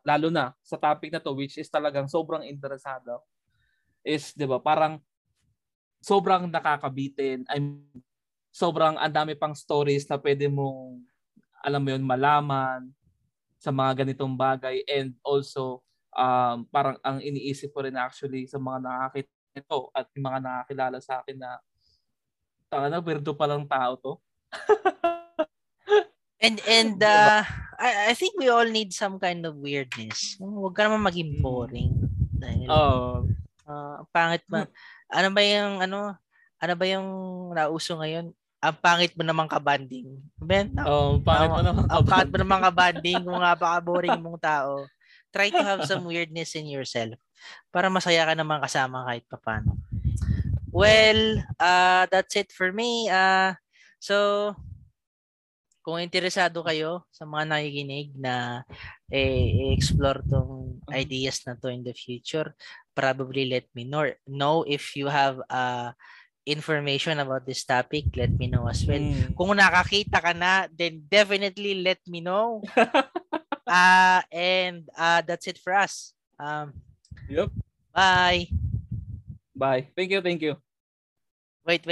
lalo na sa topic na to which is talagang sobrang interesado is 'di ba parang sobrang nakakabitin I'm sobrang ang dami pang stories na pwede mong alam mo yun malaman sa mga ganitong bagay and also um, parang ang iniisip ko rin actually sa mga nakakita nito at yung mga nakakilala sa akin na tanga na, weirdo palang tao to. and and uh, I, I think we all need some kind of weirdness. Huwag ka naman maging hmm. boring. Dahil, oh. uh, pangit ba? Ano ba yung ano? Ano ba yung nauso ngayon? Ang pangit mo naman ka-banding. Ben, oh, pangit mo naman ka-banding. Ang pangit mo naman ka-banding kung nga baka boring mong tao. Try to have some weirdness in yourself para masaya ka naman kasama kahit papano. Well, uh, that's it for me. Uh, so, kung interesado kayo sa mga nakikinig na eh, explore tong mm-hmm. ideas na to in the future, probably let me know, know if you have uh, information about this topic, let me know as well. Mm. Kung nakakita ka na, then definitely let me know. uh, and uh, that's it for us. Um, Yep. Bye. Bye. Thank you, thank you. Wait, wait.